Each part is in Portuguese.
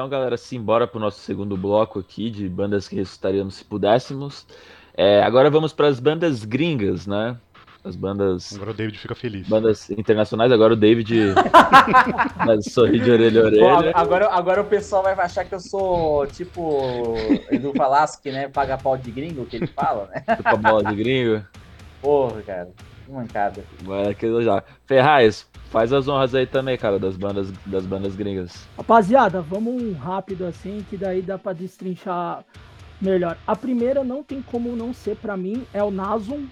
Então, galera, simbora pro nosso segundo bloco aqui de bandas que ressuscitaríamos se pudéssemos. É, agora vamos para as bandas gringas, né? As bandas. Agora o David fica feliz. Bandas internacionais, agora o David sorri de orelha a orelha. Pô, agora, agora o pessoal vai achar que eu sou tipo Edu Falaschi, né? Paga pau de gringo, que ele fala, né? Chupa bola de gringo. Porra, cara. Que mancada. Vai aquilo já. Ferraz, faz as honras aí também, cara, das bandas, das bandas gringas. Rapaziada, vamos rápido assim, que daí dá pra destrinchar melhor. A primeira não tem como não ser pra mim, é o Nasum,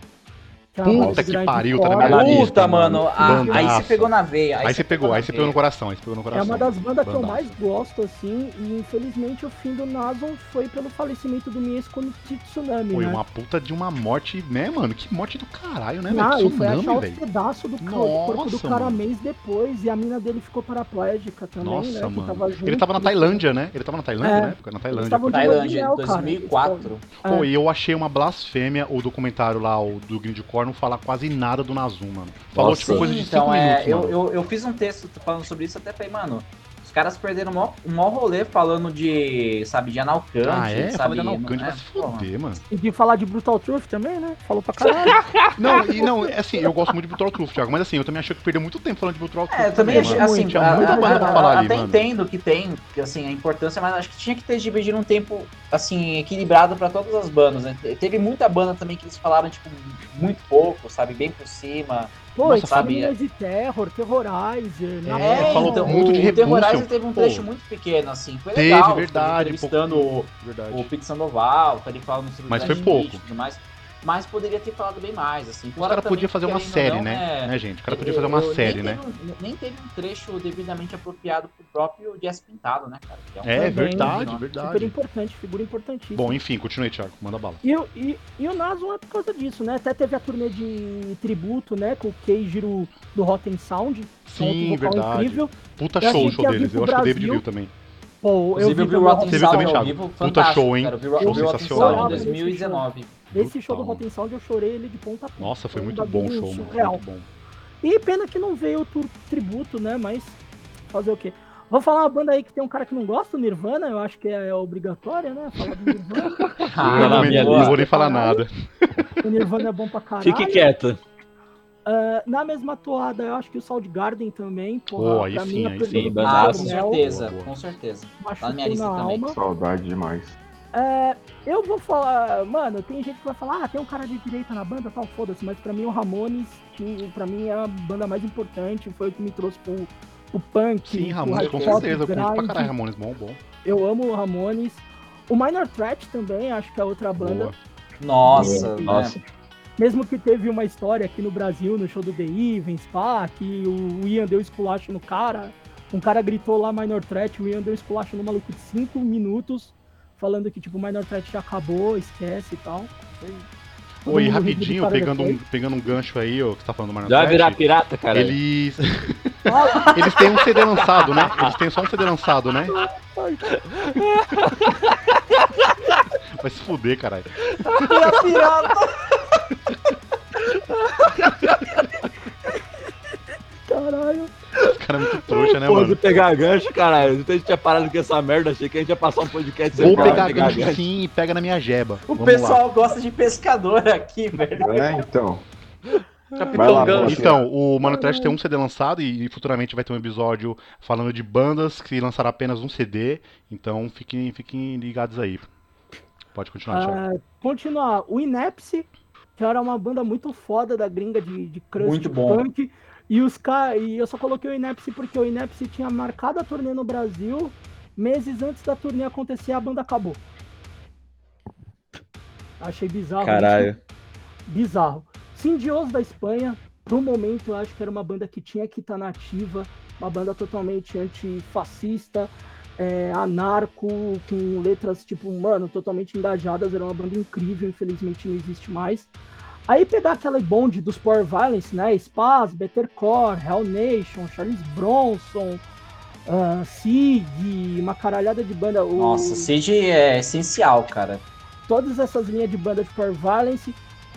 Puta que pariu, tá na minha lista. Puta, mano. A, aí você pegou na veia. Aí, aí você pegou, aí você pegou no coração, aí você pegou no coração. É uma das bandas que eu mais gosto, assim, e infelizmente o fim do Nason foi pelo falecimento do Mies quando tsunami, Foi né? uma puta de uma morte, né, mano? Que morte do caralho, né, Não, velho? foi achar os pedaços do, corpo do cara mês depois, e a mina dele ficou paraplégica também, Nossa, né? Mano. Tava junto, ele tava na Tailândia, né? Ele tava na Tailândia, é. né? Na Tailândia. Tailândia, em 2004. Pô, e eu achei uma blasfêmia o documentário lá, o do Grindcore, não falar quase nada do Nazum, mano. Falou Nossa, tipo sim, coisa de 5 então, é, minutos, eu, eu, eu, fiz um texto falando sobre isso, até falei, mano, os caras perderam um maior rolê falando de, sabe, de Analcante, ah, é? sabe? Fala de Analcante, vai é, se foder, mano. E de falar de Brutal Truth também, né? Falou pra caralho. não, e não, é assim, eu gosto muito de Brutal Truth, Thiago, mas assim, eu também achei que perdeu muito tempo falando de Brutal Truth. É, eu também achei, assim, tinha a, muita coisa pra falar ali, Até mano. entendo que tem, que, assim, a importância, mas acho que tinha que ter dividido um tempo, assim, equilibrado pra todas as bandas, né? Teve muita banda também que eles falaram, tipo, muito pouco, sabe, bem por cima. Pô, Nossa, sabia. de Terror, Terrorizer, né? É, falou então, muito de O Terrorizer teve um trecho Pô. muito pequeno, assim. Foi teve, legal. verdade. Entrevistando o, verdade. o Pete Sandoval, tá ali falando sobre Mas foi pouco. Mas poderia ter falado bem mais, assim. O cara podia fazer uma série, não, né? É... né, gente? O cara podia fazer uma eu, série, né? Um, nem teve um trecho devidamente apropriado pro próprio Jess Pintado, né, cara? É, um é verdade, verdade. Super importante, figura importantíssima. Bom, enfim, continue, Thiago, manda bala. E, e, e o Naso é por causa disso, né? Até teve a turnê de tributo, né, com o Keijiro do Rotten Sound. Sim, verdade. Incrível. Puta show o show deles, eu acho que o David viu também. Pô, eu vi o Rotten Sound também, Thiago. Puta show, hein? Show sensacional. Em 2019. Esse show do Rotten Sound eu chorei ele de ponta a ponta. Nossa, foi muito bom o show, surreal. Muito bom. E pena que não veio o tributo, né? Mas fazer o quê? Vou falar uma banda aí que tem um cara que não gosta do Nirvana, eu acho que é, é obrigatória, né? Falar do Nirvana. ah, não, não vou nem falar nada. O Nirvana é bom pra caralho. Fique quieto. Uh, na mesma toada, eu acho que o Soundgarden também. Porra, oh, aí sim, aí sim. Ah, com certeza, com certeza. Tá na minha lista também. Alma. Saudade demais. É, eu vou falar, mano, tem gente que vai falar, ah, tem um cara de direita na banda, tal, foda-se, mas pra mim o Ramones, que pra mim é a banda mais importante, foi o que me trouxe pro, pro punk. Sim, Ramones, com certeza, eu curto pra caralho Ramones, bom, bom. Eu amo o Ramones. O Minor Threat também, acho que é outra banda. Boa. Nossa, é, nossa. Mesmo que teve uma história aqui no Brasil, no show do The Even, Spa, que o Ian deu esculacho no cara. Um cara gritou lá Minor Threat, o Ian deu esculacho no maluco de 5 minutos falando que, tipo, o Minor Threat já acabou, esquece e tal. Oi, rapidinho, pegando um, pegando um gancho aí, ó, que você tá falando do Minor Já vai virar pirata, cara. Eles. Eles têm um CD lançado, né? Eles têm só um CD lançado, né? Vai se fuder, caralho. Vira pirata! Caralho. Os caras é muito trouxa, né, mano? pegar gancho, caralho. Então a gente tinha parado com essa merda. Achei que a gente ia passar um podcast Vou pegar, pegar gancho, sim e pega na minha jeba. O Vamos pessoal lá. gosta de pescador aqui, velho. É, então. Capitão Gancho. Então, o Mano Trash tem um CD lançado e futuramente vai ter um episódio falando de bandas que lançaram apenas um CD. Então fiquem, fiquem ligados aí. Pode continuar, Thiago. Uh, continuar. O Inepsi, que era uma banda muito foda da gringa de, de crust muito bom. punk. E os e eu só coloquei o Inepsi porque o Inepsi tinha marcado a turnê no Brasil. Meses antes da turnê acontecer, a banda acabou. Achei bizarro. Caralho. Bizarro. Sindioso da Espanha, pro momento, eu acho que era uma banda que tinha que estar tá nativa. Uma banda totalmente antifascista, é, anarco, com letras, tipo, mano, totalmente engajadas. Era uma banda incrível, infelizmente não existe mais. Aí pegar aquela bonde dos Power Violence, né? Spaz, Better Core, Hell Nation, Charles Bronson, uh, Sig, uma caralhada de banda. Nossa. Sig é essencial, cara. Todas essas linhas de banda de Power Violence.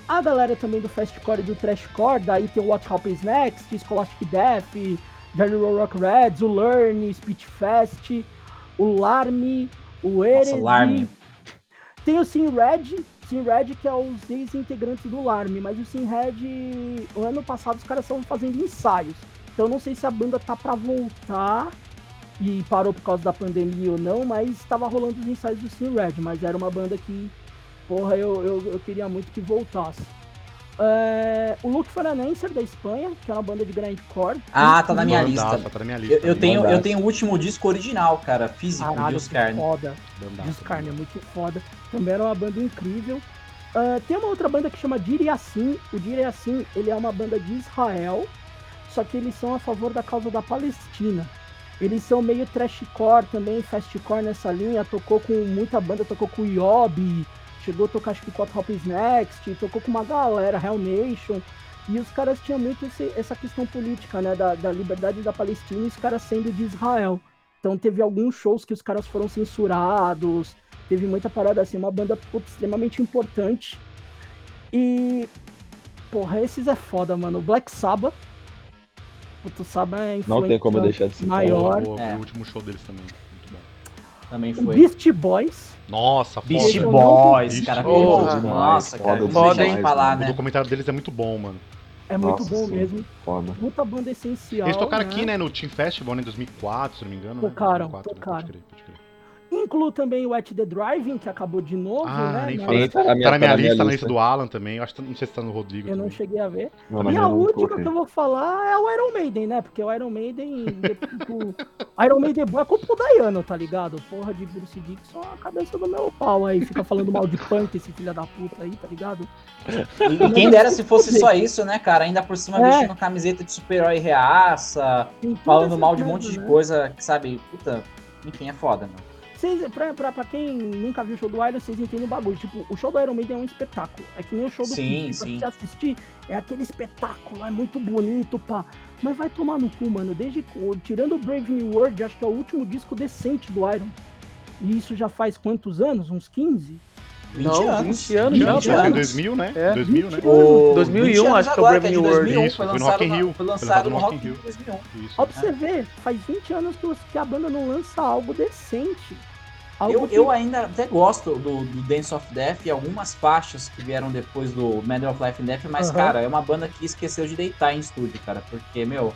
A galera também do Fastcore e do Trashcore, daí tem o What Happens Next, Scholastic Death, Roll Rock Reds, o Learn, Speech Fest. o Larme, o Erezi. Nossa, Larme. Tem o Sim Red, Sim Red que é os ex-integrantes do Larme, mas o Sim Red, o ano passado os caras estavam fazendo ensaios. Então não sei se a banda tá para voltar e parou por causa da pandemia ou não, mas estava rolando os ensaios do Sim Red, mas era uma banda que, porra, eu, eu, eu queria muito que voltasse. É, o Luke Faranenser da Espanha, que é uma banda de grindcore. Ah, tá na minha lista. Tá na minha lista. Eu, eu tenho, eu tenho o último disco original, cara, físico, Caralho, de Carne. Foda. Carne é muito foda. Também era uma banda incrível. Uh, tem uma outra banda que chama Dire Assim. O Dire Assim, ele é uma banda de Israel, só que eles são a favor da causa da Palestina. Eles são meio trashcore também, fastcore nessa linha. Tocou com muita banda, tocou com o Yobi, chegou a tocar acho que com Hop Next, tocou com uma galera, Hell Nation. E os caras tinham muito esse, essa questão política, né, da, da liberdade da Palestina e os caras sendo de Israel. Então teve alguns shows que os caras foram censurados, teve muita parada assim, uma banda putz, extremamente importante. E, porra, esses é foda, mano. Black Sabbath, sabe a influência Não tem como deixar de ser maior. é. O último show deles também. Também foi. Beast Boys. Nossa, foda. Beast Boys, Beast cara. Boys. Nossa, cara. Foda, hein? Falar, né? O documentário deles é muito bom, mano. É muito Nossa, bom sim. mesmo. Foda. Muita banda essencial. Eles tocaram né? aqui, né, no Team Festival né, em 2004, se não me engano. Tocaram, né? 2004, tocaram. Pode crer, pode crer. Incluo também o At The Driving, que acabou de novo, ah, né? Nem falei. Tá na minha, tá na minha, lista, na lista do Alan também. Eu acho que não sei se tá no Rodrigo. Eu também. não cheguei a ver. Não, e a última que eu vou falar é o Iron Maiden, né? Porque o Iron Maiden. tipo, Iron Maiden é culpa do Dayano, tá ligado? Porra de Bruce Dixon, a cabeça do meu pau aí. Fica falando mal de punk, esse filho da puta aí, tá ligado? E quem dera se fosse só isso, né, cara? Ainda por cima é. vestindo camiseta de super-herói reaça, falando mal de um monte de né? coisa que, sabe, puta, enfim, é foda, mano. Vocês, pra, pra, pra quem nunca viu o show do Iron, vocês entendem o bagulho. Tipo, o show do Iron Maiden é um espetáculo. É que nem o show do sim, Queen. Sim. Pra você assistir, é aquele espetáculo, é muito bonito, pá. Mas vai tomar no cu, mano. Desde, tirando o Brave New World, acho que é o último disco decente do Iron. E isso já faz quantos anos? Uns 15? 20 não, anos. 20 anos. 20 anos. anos. 2000, né? É. 2000, né? O 2001, acho que é o Brave New World. Isso, foi, foi no Rock in Rio. Foi lançado no Rock in Rio. 2001. Isso. Ó, pra você ver, faz 20 anos que a banda não lança algo decente. Eu, que... eu ainda até gosto do, do, Dance of Death e algumas faixas que vieram depois do Medal of Life and Death, mas, uhum. cara, é uma banda que esqueceu de deitar em estúdio, cara, porque, meu,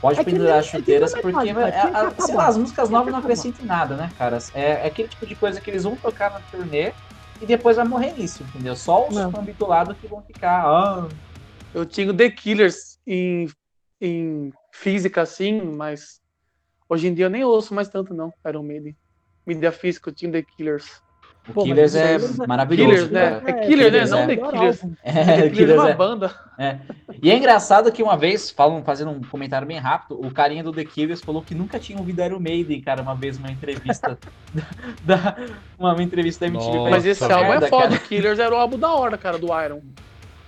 pode é pendurar as chuteiras, é porque, é, a, sei lá, as músicas novas não acrescentam nada, né, cara? É, é, aquele tipo de coisa que eles vão tocar na turnê e depois vai morrer nisso, entendeu? Só os fãs que vão ficar, ah... Eu tinha The Killers em, em física, assim, mas hoje em dia eu nem ouço mais tanto, não, Iron Maiden mídia física, o Team The Killers. O Pô, Killers é, é maravilhoso. Killers, né? É, é Killers, né? Não é. The Killers. É, The Killers é uma é. banda. É. E é engraçado que uma vez, falam, fazendo um comentário bem rápido, o carinha do The Killers falou que nunca tinha ouvido Iron Maiden, cara, uma vez numa entrevista da, uma entrevista da MTV. Nossa, Mas esse álbum é foda, The Killers era o álbum da hora, cara, do Iron.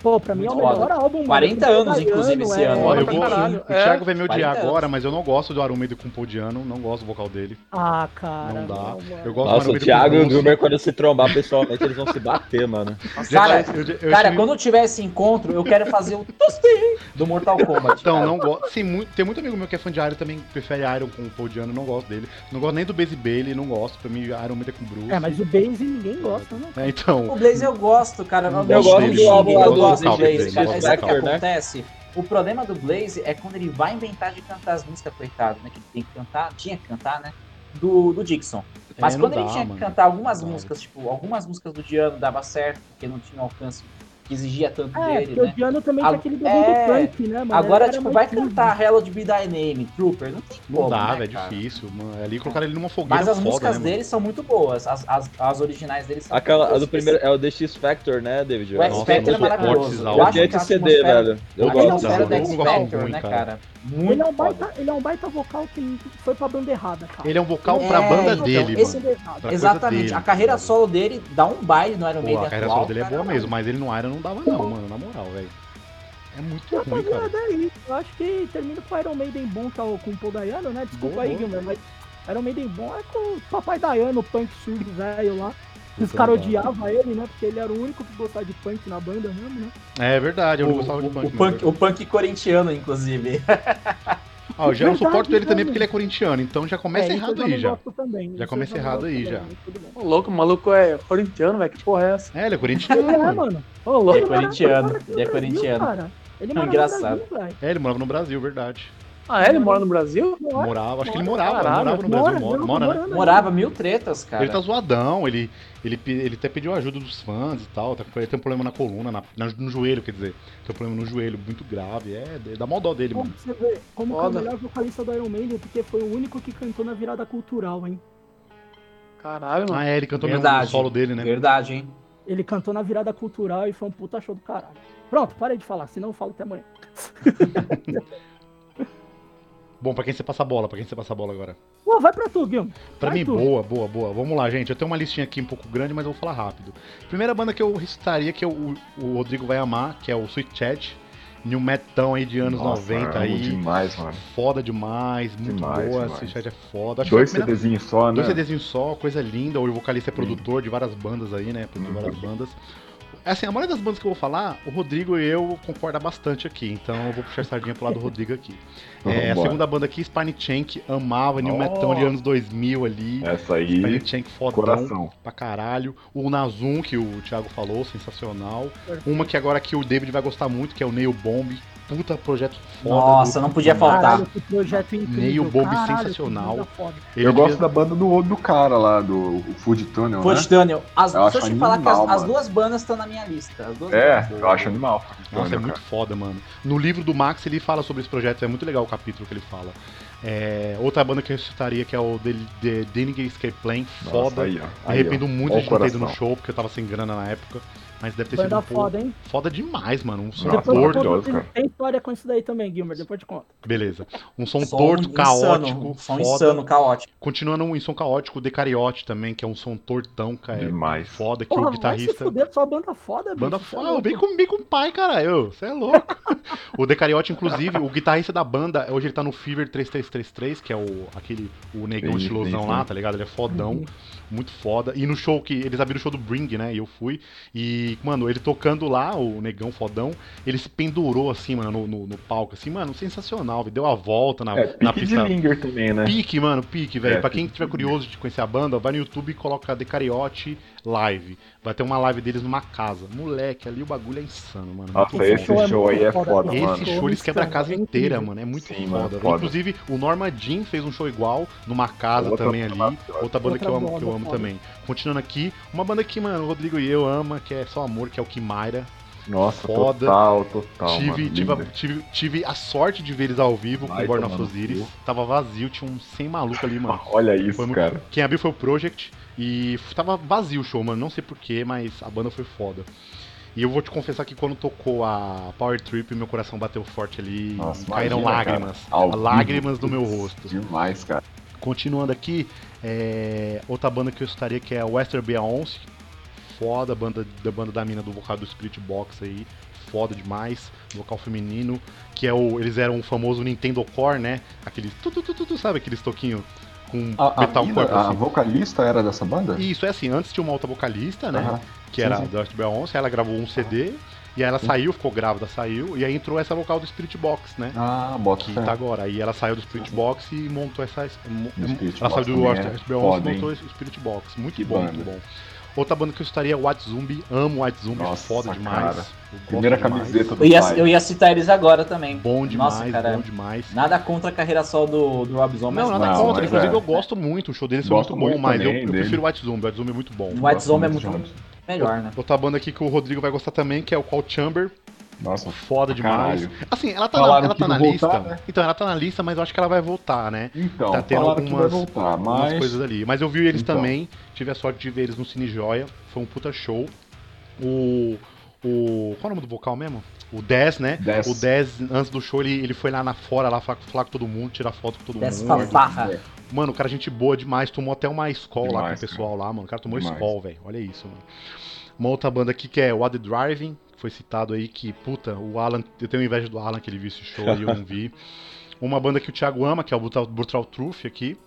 Pô, pra mim é o melhor álbum. 40 mano, anos, inclusive, esse ano. É, eu vou. O Thiago vai me odiar agora, mas eu não gosto do Arumedo com o Podiano, não gosto do vocal dele. Ah, cara. Não dá. Não, eu gosto Nossa, do o Thiago e o Gilmer, quando se trombar pessoalmente, eles vão se bater, mano. Cara, eu, eu, cara quando tiver esse encontro, eu quero fazer o tosti do Mortal Kombat. Então, não gosto. Sim, muito, tem muito amigo meu que é fã de Iron também prefere Iron com o Podiano, não gosto dele. Não gosto nem do Blaze Bailey, não gosto. Pra mim, Iron Maiden é com Bruce. É, mas o Blaze ninguém gosta, né? É, então. O Blaze eu gosto, cara. Eu, eu gosto do álbum lá do Blaze, cara. Mas sabe o que acontece? O problema do Blaze é quando ele vai inventar de cantar as músicas, coitado, né? Que ele tem que cantar, tinha que cantar, né? Do, do Dixon. Mas é, quando ele tinha mano. que cantar algumas músicas, tipo, algumas músicas do Diano dava certo, porque não tinha alcance que exigia tanto é, dele, né? o Diano também a, tinha aquele é, do punk, né, mano? Agora, tipo, vai cantar Hello de Be Thy Name, Trooper, não tem como, Não dá, né, é difícil, mano. Ali colocaram ele numa fogueira Mas as foda, músicas né, dele são muito boas, as, as, as originais dele são Aquela, a do primeiro, é o The X Factor, né, David? O X Factor é maravilhoso. Eu acho que CD, velho. Eu gosto. Do X Factor, né, cara? Muito ele, é um baita, ele é um baita vocal que foi pra banda errada, cara. Ele é um vocal é, pra banda então, dele, esse mano. É exatamente. Dele, a carreira solo dele dá um baile no Iron Maiden. A carreira atual, solo dele é boa mesmo, mas ele no Iron não dava, não, mano, na moral, velho. É muito eu ruim, cara. Daí. Eu acho que termina com o Iron Maiden bom, que é o, com o Paul Dayano, né? Desculpa boa, aí, Gilmer, mas Iron Maiden bom é com o Papai Dayano, o punk surdo velho lá. Os caras odiavam ele, né? Porque ele era o único que gostava de punk na banda mesmo, né? É verdade, eu o, gostava de punk. O, punk, o punk corintiano, inclusive. Ah, eu já não suporto ele também porque ele é corintiano, então já começa é, errado aí já. Também. Já começa errado aí já. O louco, o maluco é corintiano, velho. Que porra é essa? É, ele é corintiano. É, mano. Ô, louco. Ele é corintiano. Ele é corintiano. Ele é engraçado. Brasil, é, ele morava no Brasil, verdade. Ah, é? Ele mora no Brasil? Morava, acho que ele morava, morava no Brasil, mora, mora, né? Morava mil tretas, cara. Ele tá zoadão, ele, ele, ele até pediu ajuda dos fãs e tal, tá, ele tem um problema na coluna, na, no joelho, quer dizer, tem um problema no joelho muito grave, é, é dá mó dó dele, como mano. Você vê, como que é o melhor vocalista do Iron Maiden, porque foi o único que cantou na virada cultural, hein? Caralho, mano. Ah, é, ele cantou Verdade. no solo dele, né? Verdade, hein? Ele cantou na virada cultural e foi um puta show do caralho. Pronto, parei de falar, senão eu falo até amanhã. Bom, pra quem você passa a bola? Pra quem você passa a bola agora? Pô, vai pra tu, Guilherme. Pra vai mim, tu. boa, boa, boa. Vamos lá, gente. Eu tenho uma listinha aqui um pouco grande, mas eu vou falar rápido. Primeira banda que eu recitaria, que o, o Rodrigo vai amar, que é o Sweet Chat. New Metão aí de anos Nossa, 90 aí. demais, mano. Foda demais, muito demais, boa. Demais. Sweet Chat é foda. Acho dois primeira... CDzinhos só, né? Dois CDzinhos só, coisa linda. O vocalista é produtor Sim. de várias bandas aí, né? Produtor de várias bandas. Assim, a maioria das bandas que eu vou falar, o Rodrigo e eu concorda bastante aqui, então eu vou puxar a sardinha pro lado do Rodrigo aqui. É, a segunda banda aqui, Spine Chank, amava, New oh, Metal de anos 2000 ali. Essa aí. Spine Chank fodão coração. pra caralho. O Nazum, que o Thiago falou, sensacional. Uma que agora que o David vai gostar muito, que é o Nail Bomb puta projeto foda. Nossa, não podia faltar. Caralho, que projeto incrível. Meio Bob sensacional. Eu gosto da banda do, do cara lá, do Food Tunnel. Food né? Tunnel. As, eu deixa eu te animal, falar que as, as, duas bandas estão na minha lista. é, bandas. eu acho animal. Nossa, é muito foda, mano. No livro do Max ele fala sobre esse projeto, é muito legal o capítulo que ele fala. É, outra banda que eu citaria que é o The, The Denninger Escape Plane, foda. Aí, Me arrependo muito de não ter ido no show, porque eu tava sem grana na época. Mas deve ter Vai sido um foda, hein? Foda demais, mano. Um som Nossa, torto. Tem história com isso daí também, Gilmer, depois te conta. Beleza. Um som, som torto, insano, caótico. Som foda. insano, caótico. Continuando em som caótico, o Decariote também, que é um som tortão, cara. Demais. Foda, que Porra, o guitarrista. Vai se fuder, só banda foda, Banda bicho, foda, bem com, bem com o pai, caralho. Você é louco. o Decariote, inclusive, o guitarrista da banda, hoje ele tá no Fever 3333, que é o aquele o negão estilosão lá, tá ligado? Ele é fodão. Uhum muito foda. E no show que eles abriram o show do Bring, né? E eu fui. E, mano, ele tocando lá, o negão fodão, ele se pendurou assim, mano, no, no, no palco, assim, mano, sensacional. Deu a volta na, é, na pista. De Linger também, né? Pique, mano, pique, velho. É, pra quem tiver curioso de conhecer a banda, vai no YouTube e coloca Decariote Live. Vai ter uma live deles numa casa. Moleque, ali o bagulho é insano, mano. Nossa, esse show, show aí é foda, esse mano. Esse show eles quebram a casa inteira, mano. É muito Sim, foda. Mano, foda. Inclusive, o Norma Jean fez um show igual numa casa outra também ali. Outra banda outra que eu amo, que eu amo também. Continuando aqui, uma banda que, mano, o Rodrigo e eu ama, que é só amor, que é o Kimaira. Nossa, foda. total, total. Tive, tive, tive, tive, a sorte de ver eles ao vivo Vai, com o Born of Osiris. Tava vazio, tinha um 100 maluco ali, mano. Olha isso, muito... cara. Quem abriu foi o Project. E tava vazio o show, mano. Não sei porquê, mas a banda foi foda. E eu vou te confessar que quando tocou a Power Trip, meu coração bateu forte ali. Nossa, caíram imagina, lágrimas. Lágrimas do meu rosto. Demais, cara. Continuando aqui, é... outra banda que eu estaria que é a Western Beyoncé. Foda, banda da banda da mina do vocal do Spirit Box aí. Foda demais, vocal feminino, que é o. Eles eram o famoso Nintendo Core, né? Aqueles. Tu, tu, tu, tu, sabe aqueles toquinhos com a, metalcore. A, a, assim. vocalista era dessa banda? Isso, é assim, antes tinha uma outra vocalista, né? Uh -huh. Que sim, era sim. da Beyoncé, ela gravou um CD. E aí ela saiu, ficou grávida, saiu, e aí entrou essa vocal do Spirit Box, né? Ah, bota Que tá agora. Aí ela saiu do Spirit Box e montou essa. ela saiu do é Beyoncé e montou o Spirit Box. Muito que bom, banda. muito bom. Outra banda que eu estaria é White Zumbi. Amo White Nossa, foda demais. Primeira camiseta do eu ia, eu ia citar eles agora também. Bom demais, Nossa, cara, bom demais. Nada contra a carreira só do, do Rob Zombie. Não, nada contra. Inclusive é. eu gosto muito, o show deles é muito bom, mas eu, eu prefiro White Zombie. White Zombie é muito bom. White Zombie é muito melhor, né? Outra banda aqui que o Rodrigo vai gostar também, que é o Call Chamber. Nossa, foda demais. Caralho. Assim, ela tá na, ela tá na lista. Voltar, né? Então, ela tá na lista, mas eu acho que ela vai voltar, né? Então, tá tendo algumas, voltar, mas... algumas coisas ali. Mas eu vi eles então. também, tive a sorte de ver eles no Cine Joia. Foi um puta show. O. O. Qual é o nome do vocal mesmo? O 10, né? 10. O 10, antes do show, ele, ele foi lá na fora, lá falar, falar com todo mundo, tirar foto com todo Dez mundo. Fanfarra. Mano, o cara, gente boa demais, tomou até uma escola lá com o pessoal cara. lá, mano. O cara tomou escola, velho. Olha isso, mano. Uma outra banda aqui que é o Ad Driving, foi citado aí que, puta, o Alan, eu tenho inveja do Alan que ele viu esse show e eu não vi. Uma banda que o Thiago ama, que é o Brutal, Brutal Truth aqui.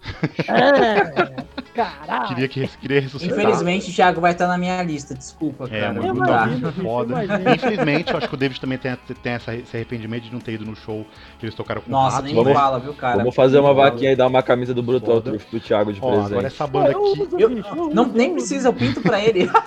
É, Caralho. Queria, que, queria ressuscitar. Infelizmente, o Thiago vai estar na minha lista, desculpa, é, cara. É, muito imagino, foda. Infelizmente, eu acho que o David também tem, tem essa, esse arrependimento de não ter ido no show que eles tocaram com Nossa, nem me fala, viu, cara? Vamos fazer uma vaquinha e dar uma camisa do Brutal Truth pro Thiago de Ó, presente. Agora essa banda aqui... Eu, não, nem precisa, eu pinto pra ele.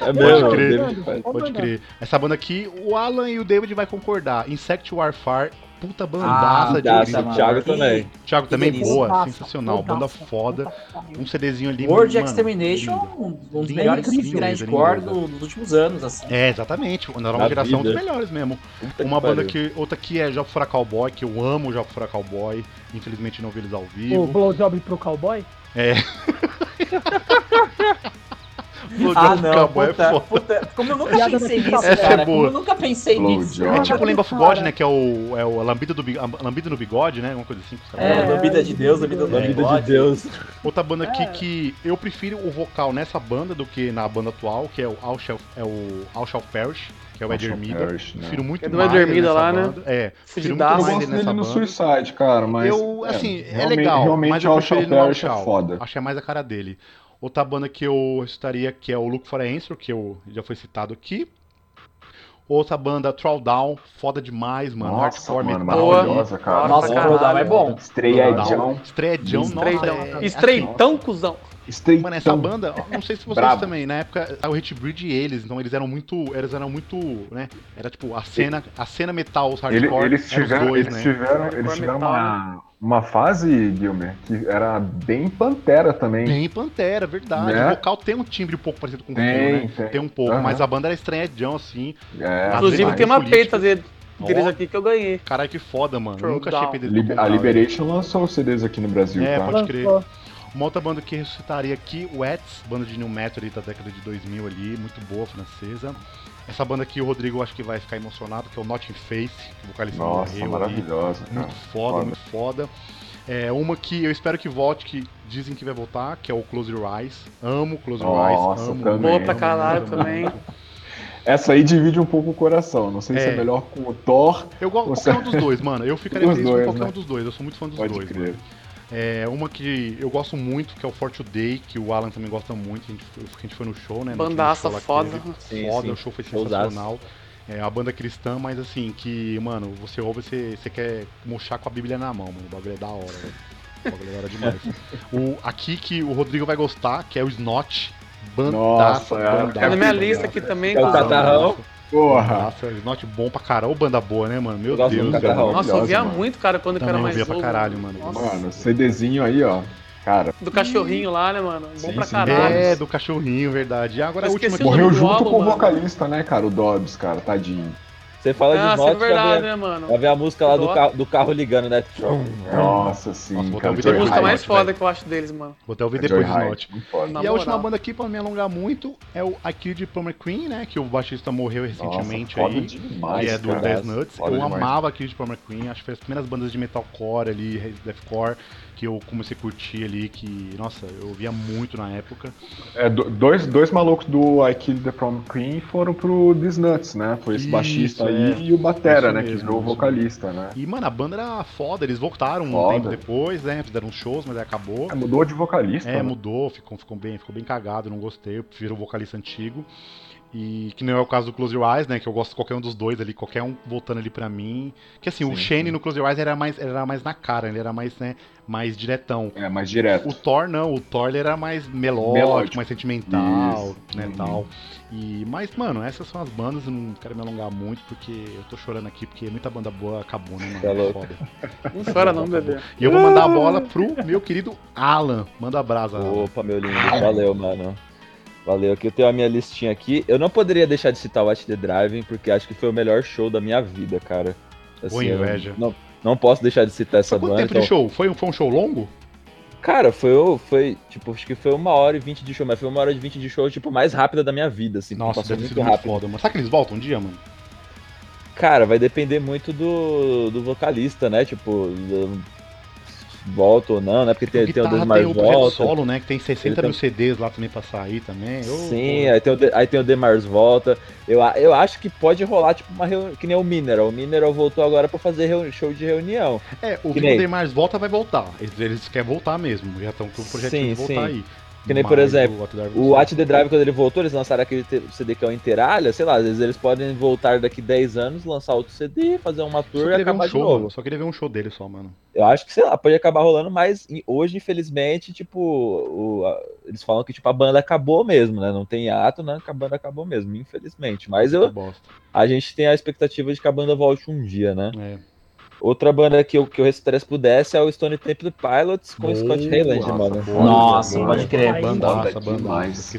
É mesmo, pode crer, pode crer. Essa banda aqui, o Alan e o David vai concordar. Insect Warfare puta bandaça ah, de graça, Thiago também. Thiago também, boa, Nossa, sensacional. Banda foda. Um CDzinho ali. World mano, Extermination, um dos melhores grindcore dos últimos anos, assim. É, exatamente. Na nova geração, um dos melhores mesmo. Puta Uma que banda que. Outra que é Jogo Fora Cowboy, que eu amo Jogo Fora Cowboy. Infelizmente não vi eles ao vivo. O Blowjob pro Cowboy? É. ah, não, puta, é puta, como eu nunca pensei nisso, Essa cara. É boa. Como eu nunca pensei nisso. É tipo Lamb of God, né? Que é o, é o a, lambida do, a lambida no bigode, né? Uma coisa assim. É, lambida de Deus, lambida do lambida de Deus. Outra banda aqui é. que eu prefiro o vocal nessa banda do que na banda atual, que é o All Shall, é o All Shall Perish que é o Ed Ermida. Né? Prefiro muito é do mais Ed Ermida lá, né? banda. né? É, prefiro muito mais ele nessa no Suicide, cara, mas... Eu, assim, é, é legal, realmente mas eu prefiro ele no All Shall. É foda. Acho que é mais a cara dele. Outra banda que eu citaria que é o Look for Answer, que eu, já foi citado aqui. Outra banda, Throwdown, foda demais, mano. Nossa, Hardcore mano, metal. Maravilhosa, cara. Nossa, Throwdown é bom. Estreadão. Estreadão, nossa. É, Estreitão, cuzão. Estreitão. Mano, essa banda, não sei se vocês Bravo. também, na época, o Hatebreed e eles, então eles eram muito, eles eram muito, né, era tipo a cena, a cena metal, os hardcore, eles tiveram, dois, eles né? tiveram, eles tiveram uma, uma fase, Gilmer, que era bem Pantera também. Bem Pantera, verdade. Né? O vocal tem um timbre um pouco parecido com o tem, né? Tem. tem um pouco, uhum. mas a banda era estranhadão, assim. É, Inclusive tem uma peita deles aqui que eu ganhei. Caralho, que foda, mano. Nunca achei peita deles. A Liberation lançou os CDs aqui no Brasil, É, tá? pode crer. Uma outra banda que ressuscitaria aqui, o Ets, banda de new metal da década de 2000 ali, muito boa, francesa. Essa banda aqui, o Rodrigo acho que vai ficar emocionado, que é o Not in Face, que o vocalista Nossa, morreu maravilhosa, ali. Muito foda, foda, muito foda. É, uma que eu espero que volte, que dizem que vai voltar, que é o Close Your Eyes. Amo Close Your Nossa, Eyes. Amo, também. Boa pra caralho também. Essa aí divide um pouco o coração. Não sei é. se é melhor com o Thor. Eu gosto qualquer um dos dois, mano. Eu ficaria feliz com qualquer né? um dos dois. Eu sou muito fã dos Pode dois. Crer. Mano. É, uma que eu gosto muito, que é o For Today, que o Alan também gosta muito. A gente, a gente foi no show, né? Bandaça foda. Sim, foda, sim. o show foi sensacional. É uma banda cristã, mas assim, que, mano, você ouve, você, você quer murchar com a Bíblia na mão, mano. O bagulho é da hora, velho. O bagulho é da hora demais. o, aqui que o Rodrigo vai gostar, que é o Snot. Bandaça, Nossa, é, bandaça, na minha lista aqui também. É o catarrão. Porra. Nossa, Snot bom pra caralho. banda boa, né, mano? Meu Deus, cara. Nossa, eu ouvia mano. muito, cara, quando Também eu era mais novo. pra caralho, mano. Nossa. Mano, CDzinho aí, ó. Cara. Do cachorrinho lá, né, mano? Bom sim, pra caralho. É, do cachorrinho, verdade. E agora a última Morreu junto com o vocalista, né, cara? O Dobbs, cara, tadinho. Você fala ah, de Note, é verdade, ver, né, mano? Vai ver a música lá do carro, do carro ligando, né? Nossa, sim. Nossa, cara, a música mais foda que eu acho deles, mano. Vou até ouvir depois do Note. E a última banda aqui, pra me alongar muito, é o I Killed Plumber Queen, né? Que o baixista morreu recentemente Nossa, aí. Demais, e é do Death Nuts. Eu demais. amava a Killed Plumber Queen, acho que foi as primeiras bandas de metalcore ali, deathcore que eu comecei a curtir ali, que, nossa, eu via muito na época. É, dois, dois malucos do I Killed the Prom Queen foram pro This Nuts, né? Foi esse Isso, baixista é. aí e o Batera, né? Mesmo, que virou vocalista, né? E, mano, a banda era foda, eles voltaram foda. um tempo depois, né? Fizeram shows, mas aí acabou. É, mudou de vocalista. É, né? mudou, ficou, ficou, bem, ficou bem cagado, não gostei, eu prefiro o vocalista antigo. E que não é o caso do Close Your Eyes, né? Que eu gosto de qualquer um dos dois ali, qualquer um voltando ali pra mim. Que assim, sim, o Shane sim. no Close Your Eyes era mais, era mais na cara, ele era mais, né, mais diretão. É, mais direto. O Thor não, o Thor ele era mais melódico, melódico. mais sentimental, Isso. né, uhum. tal. E, mas, mano, essas são as bandas, eu não quero me alongar muito, porque eu tô chorando aqui, porque muita banda boa acabou, né, mano? É foda. Não chora não, bebê. E eu vou mandar a bola pro meu querido Alan. Manda abraço, Alan. Opa, meu lindo, valeu, mano. Valeu, aqui eu tenho a minha listinha aqui. Eu não poderia deixar de citar o Watch the Driving, porque acho que foi o melhor show da minha vida, cara. Assim, Boa inveja. Não, não posso deixar de citar essa foi banda. Quanto tempo então... de show? Foi, foi um show longo? Cara, foi, foi, tipo, acho que foi uma hora e vinte de show, mas foi uma hora e vinte de show, tipo, mais rápida da minha vida, assim. Nossa, deve muito rápido. Foda, mano. Será que eles voltam um dia, mano? Cara, vai depender muito do, do vocalista, né? Tipo, volta ou não, né? Porque tem, tem o Demar tem o volta. solo, né? Que tem 60 mil CDs lá também pra sair também. Oh, Sim, aí tem, o, aí tem o Demars volta. Eu, eu acho que pode rolar, tipo, uma reunião, que nem o Mineral. O Mineral voltou agora pra fazer show de reunião. É, o que, o Demars volta vai voltar. Eles, eles querem voltar mesmo. Já estão com o projeto sim, de voltar sim. aí. Que nem, por exemplo, o At The Drive, quando ele voltou, eles lançaram aquele CD que é o Interalha, sei lá, às vezes eles podem voltar daqui 10 anos, lançar outro CD, fazer uma tour e acabar um show, de novo. Só queria ver um show dele só, mano. Eu acho que, sei lá, pode acabar rolando, mas hoje, infelizmente, tipo, o, a, eles falam que, tipo, a banda acabou mesmo, né? Não tem ato, né? A banda acabou mesmo, infelizmente. Mas eu, a gente tem a expectativa de que a banda volte um dia, né? É. Outra banda que eu, que eu ressuscitaria se pudesse é o Stone Temple Pilots com o Scott Hayland, mano. Nossa, pode crer. Bandaça, bandaça.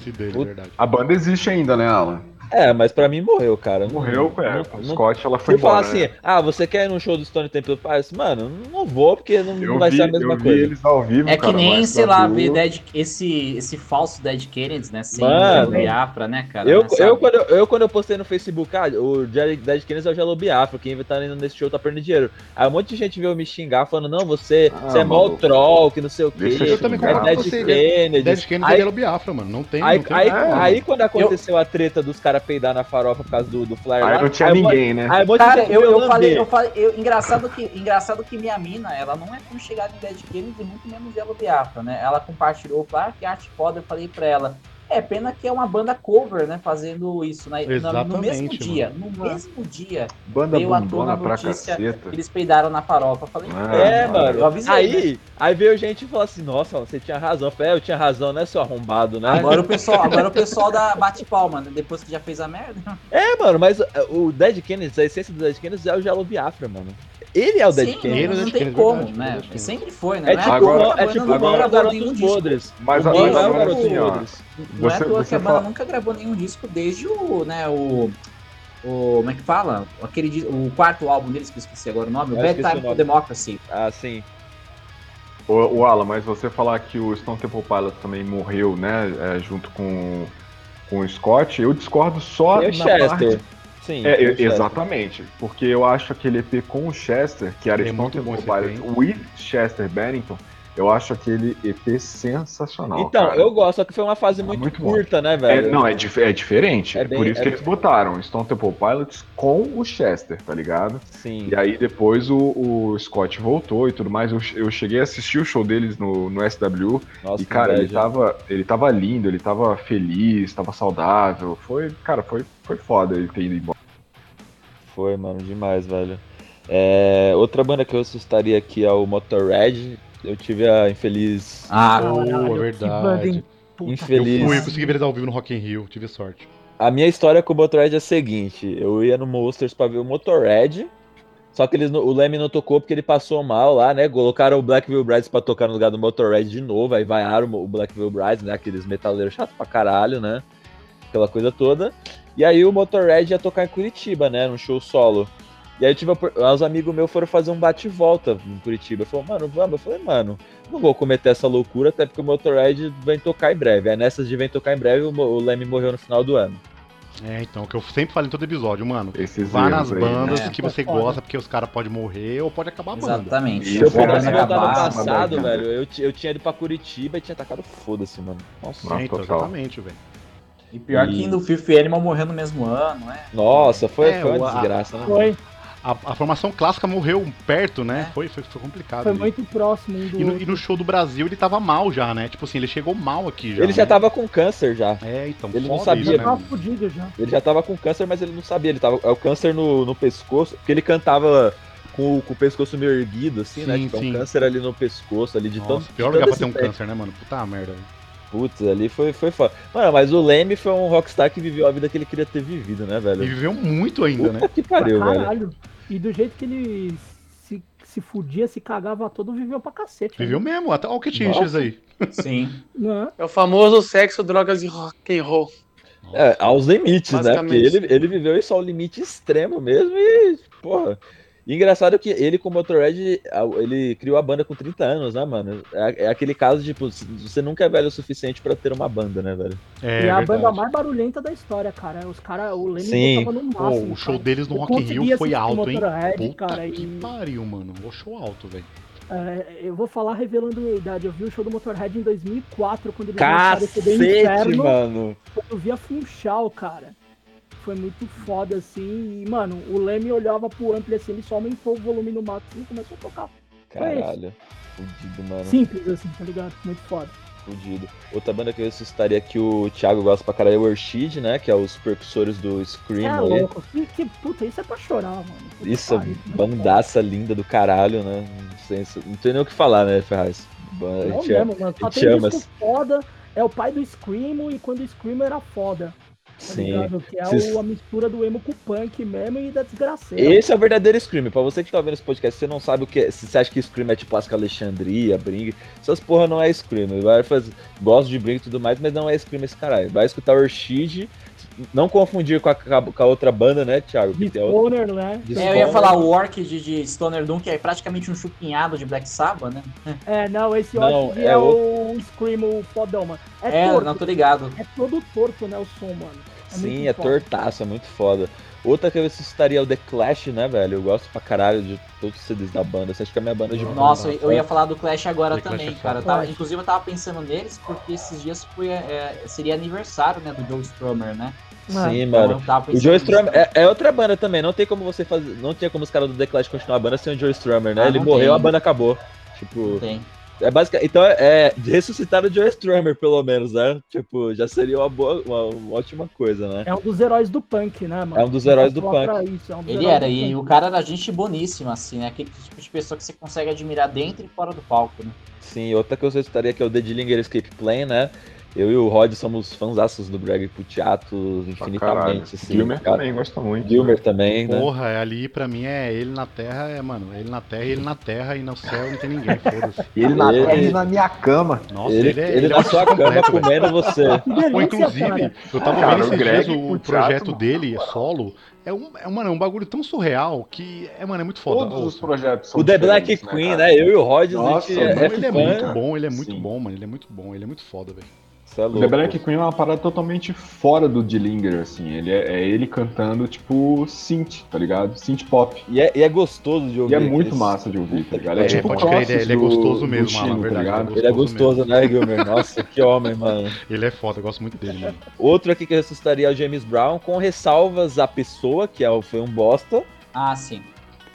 A banda existe ainda, né, Alan? É, mas pra mim morreu, cara. Morreu, é. o Scott, ela foi embora. falar assim, né? ah, você quer ir num show do Stone Temple Pilots? Mano, não vou, porque não, não vai vi, ser a mesma coisa. eles ao vivo, é cara, que nem, sei lá, ver Dead, esse, esse falso Dead Kennedys, né? Sem Mano, Biafra, né, cara? Eu, eu, quando eu, eu, quando eu postei no Facebook, ah, o Dead Kennedys é o Gelo Biafra, quem tá indo nesse show tá perdendo dinheiro. Aí um monte de gente veio me xingar, falando, não, você, ah, você é mó troll, que não sei o quê. Deixa eu também é Dead Kennedys. Dead Kennedys é Gelo Biafra, mano. Não tem. Aí, aí, aí, quando aconteceu a treta dos caras peidar na farofa por causa do, do Flyer Aí lá. não tinha aí ninguém, né? Aí, Cara, eu, eu falei, eu falei, eu, engraçado, que, engraçado que minha mina, ela não é tão chegada em Dead Kennedy, muito menos Yellow Biafra, né? Ela compartilhou, claro que arte foda, eu falei pra ela, é pena que é uma banda cover, né? Fazendo isso, né? Exatamente, no mesmo dia, no mesmo dia, banda veio a tona notícia que eles peidaram na farofa. Falei, ah, é, mano. Eu avisei, aí, né? aí veio gente e falou assim: Nossa, você tinha razão. Eu falei, é, eu tinha razão, né, seu arrombado, né? Agora o pessoal, agora o pessoal da bate palma, né? Depois que já fez a merda. É, mano, mas o Dead Kennedy, a essência do Dead Kennedy é o Gelo Biafra, mano. Ele é o Dead Kennedy. Não, não tem como, verdade, né? Sempre foi, né? É tipo, agora, é tipo agora, agora dos podres. Mas agora, assim, ó. Não é à toa que a banda nunca gravou nenhum disco desde o, né, o... O, como é que fala? Aquele, o quarto álbum deles, que eu esqueci agora o nome, o Bad Time for Democracy. Ah, sim. O, o Alan, mas você falar que o Stone Temple Pilots também morreu, né, é, junto com, com o Scott, eu discordo só e na Chester. parte Sim. É, exatamente. Porque eu acho aquele EP com o Chester, que era é Stone Temple Pilots, with Chester Bennington, eu acho aquele EP sensacional. Então, cara. eu gosto, só que foi uma fase muito, muito curta, bom. né, velho? É, não, é, dif é diferente. É, bem, por isso é que bem... eles botaram Stone Temple Pilots com o Chester, tá ligado? Sim. E aí depois o, o Scott voltou e tudo mais. Eu, eu, cheguei a assistir o show deles no, no SW. Nossa, e, cara, ele tava, ele tava lindo, ele tava feliz, tava saudável. Foi, cara, foi, foi foda ele ter ido embora. Foi, mano, demais, velho. É, outra banda que eu assustaria aqui é o Motorhead eu tive a infeliz. Ah, oh, é verdade. Infeliz. Eu fui, eu consegui ver eles ao vivo no Rock in Rio, tive sorte. A minha história com o Motorhead é a seguinte: eu ia no Monsters pra ver o Motorhead, só que eles, o Leme não tocou porque ele passou mal lá, né? Colocaram o Black Veil Brides pra tocar no lugar do Motorhead de novo, aí vaiaram o Black Veil Brides, né? Aqueles metaleiros chatos pra caralho, né? Aquela coisa toda. E aí o Motorhead ia tocar em Curitiba, né? Num show solo. E aí, tipo, os amigos meus foram fazer um bate-volta em Curitiba. Falou, mano, vamos. Eu falei, mano, não vou cometer essa loucura, até porque o Motorhead vem tocar em breve. Aí nessas de vem tocar em breve, o Leme morreu no final do ano. É, então, o que eu sempre falo em todo episódio, mano. Esses vá nas bandas aí, né? que você é gosta, porque os caras podem morrer ou pode acabar a banda. Exatamente. Se eu pudesse voltar no passado, velho, eu, eu tinha ido pra Curitiba e tinha tacado foda-se, mano. Nossa, é, então, exatamente, velho. E pior e... que no Fifth Animal morreu no mesmo ano, né? Nossa, foi, é, foi uma desgraça, né? Foi a, a, formação clássica morreu perto, né? É. Foi, foi, foi complicado. Foi ali. muito próximo um do e no, e no, show do Brasil ele tava mal já, né? Tipo assim, ele chegou mal aqui já. Ele né? já tava com câncer já. É, então. Ele não sabia. Ele tava fudido já. Ele já tava com câncer, mas ele não sabia. Ele tava. É o câncer no, no pescoço. Porque ele cantava com, com, o pescoço meio erguido, assim, né? sim, né? Tipo, sim. um câncer ali no pescoço, ali de Nossa, tanto. Pior lugar pra ter um câncer, né, mano? Puta merda. Putz, ali foi, foi foda. Mano, mas o Leme foi um rockstar que viveu a vida que ele queria ter vivido, né, velho? E viveu muito ainda, Puta né? que pariu, velho. E do jeito que ele se, se fudia, se cagava todo, viveu pra cacete. Viveu né? mesmo, até o que tinha aí. Sim. Não. É o famoso sexo, drogas e rock and roll. É, aos limites, né? Porque ele, ele viveu isso ao limite extremo mesmo e, porra. E engraçado que ele, com o Motorhead, ele criou a banda com 30 anos, né, mano? É, é aquele caso de, tipo, você nunca é velho o suficiente pra ter uma banda, né, velho? É, e é a banda mais barulhenta da história, cara. Os caras, o Lenny tava no máximo. o show cara. deles no Rock in Rio foi alto, hein? Puta cara, que e... pariu, mano. O show alto, velho. É, eu vou falar revelando minha idade. Eu vi o show do Motorhead em 2004, quando eles lançaram esse Inferno. mano. Eu vi a Funchal, cara foi muito foda, assim. E, mano, o Leme olhava pro ampli assim, ele só aumentou o volume no máximo e começou a tocar. Caralho, fudido, mano. Simples, assim, tá ligado? Muito foda. fudido. Outra banda que eu citaria que o Thiago gosta pra caralho é o Urshid, né? Que é os percussores do Scream. É louco. Que, que, puta, isso é pra chorar, mano. Puta isso, pariu, bandaça linda do caralho, né? Não, sei, não tem nem o que falar, né, Ferraz? Não mesmo, mano. Só tem ama. foda, é o pai do Screamo e quando o Screamo era foda. Tá Sim. Ligado? Que é Cês... a mistura do emo com o punk mesmo e da desgraceira. Esse é o verdadeiro Scream. Pra você que tá vendo esse podcast, você não sabe o que é. Se você acha que Scream é tipo Asca Alexandria, Bring, essas porra não é Scream. Vai fazer, gosto de Bring e tudo mais, mas não é Scream esse caralho. Vai escutar Orchid não confundir com a, com a, outra banda, né, Thiago? De Stoner, né? É, eu ia falar o Orchid de, de Stoner Doom, que é praticamente um chupinhado de Black Sabbath, né? É, não, esse Orchid é, é o Screamo fodão, mano. É, é torto, não tô ligado. É todo torto, né, o som, mano. É Sim, é foda. tortaço, é muito foda. Outra que eu citaria é o The Clash, né, velho? Eu gosto pra caralho de todos os CDs da banda. Você acha que é a minha banda de Nossa, eu ia falar do Clash agora The também, Clash é cara. Eu tava, inclusive eu tava pensando neles porque esses dias foi, é, seria aniversário, né, do Joe Strummer, né? Sim, então, mano. O Joe Strummer é, é, outra banda também. Não tem como você fazer. Não tinha como os caras do The Clash continuar a banda sem o Joe Strummer, né? Ah, Ele morreu, tem. a banda acabou. Tipo. Não tem. É basicamente, então é, é ressuscitar o Joe Strummer, pelo menos, né? Tipo, já seria uma boa, uma, uma, ótima coisa, né? É um dos heróis do punk, né, mano? É um dos heróis do punk. Isso, é um Ele era, e o cara era gente boníssima, assim, né? Aquele tipo de pessoa que você consegue admirar dentro e fora do palco, né? Sim, outra que eu citaria que é o The Dillinger Escape Plan, né? Eu e o Rod somos fãs do Greg Puciato infinitamente. Assim, Gilmer cara. também gosta muito. Gilmer né? também, né? Porra, é ali pra mim é ele na terra, é, mano, ele na terra, ele na terra e no céu não tem ninguém, foda-se. ele na terra e na minha cama. Nossa, ele, ele, é, ele, ele na é sua cama comendo você. Pô, inclusive, eu tava cara, vendo esses dias o, projeto mano. dele, solo, é um, é, mano, é um bagulho tão surreal que é, mano, é muito foda. Todos os projetos O The Black né, Queen, né? Eu e o Rod, Nossa, a gente é, ele é muito bom, ele é muito Sim. bom, mano. Ele é muito bom, ele é muito foda, velho. É o The Black Queen é uma parada totalmente fora do Dillinger, assim. Ele é, é, ele cantando, tipo, synth, tá ligado? Synth pop. E é, e é gostoso de ouvir. E é muito esse... massa de ouvir, tá ligado? É, é tipo pode crer, ele, é, é gostoso mesmo, Chino, mano, verdade. Tá ele é gostoso, mesmo. né, Gilmer? Nossa, que homem, mano. Ele é foda, eu gosto muito dele, mano. Outro aqui que eu ressuscitaria é o James Brown, com ressalvas à pessoa, que é foi um bosta. Ah, sim.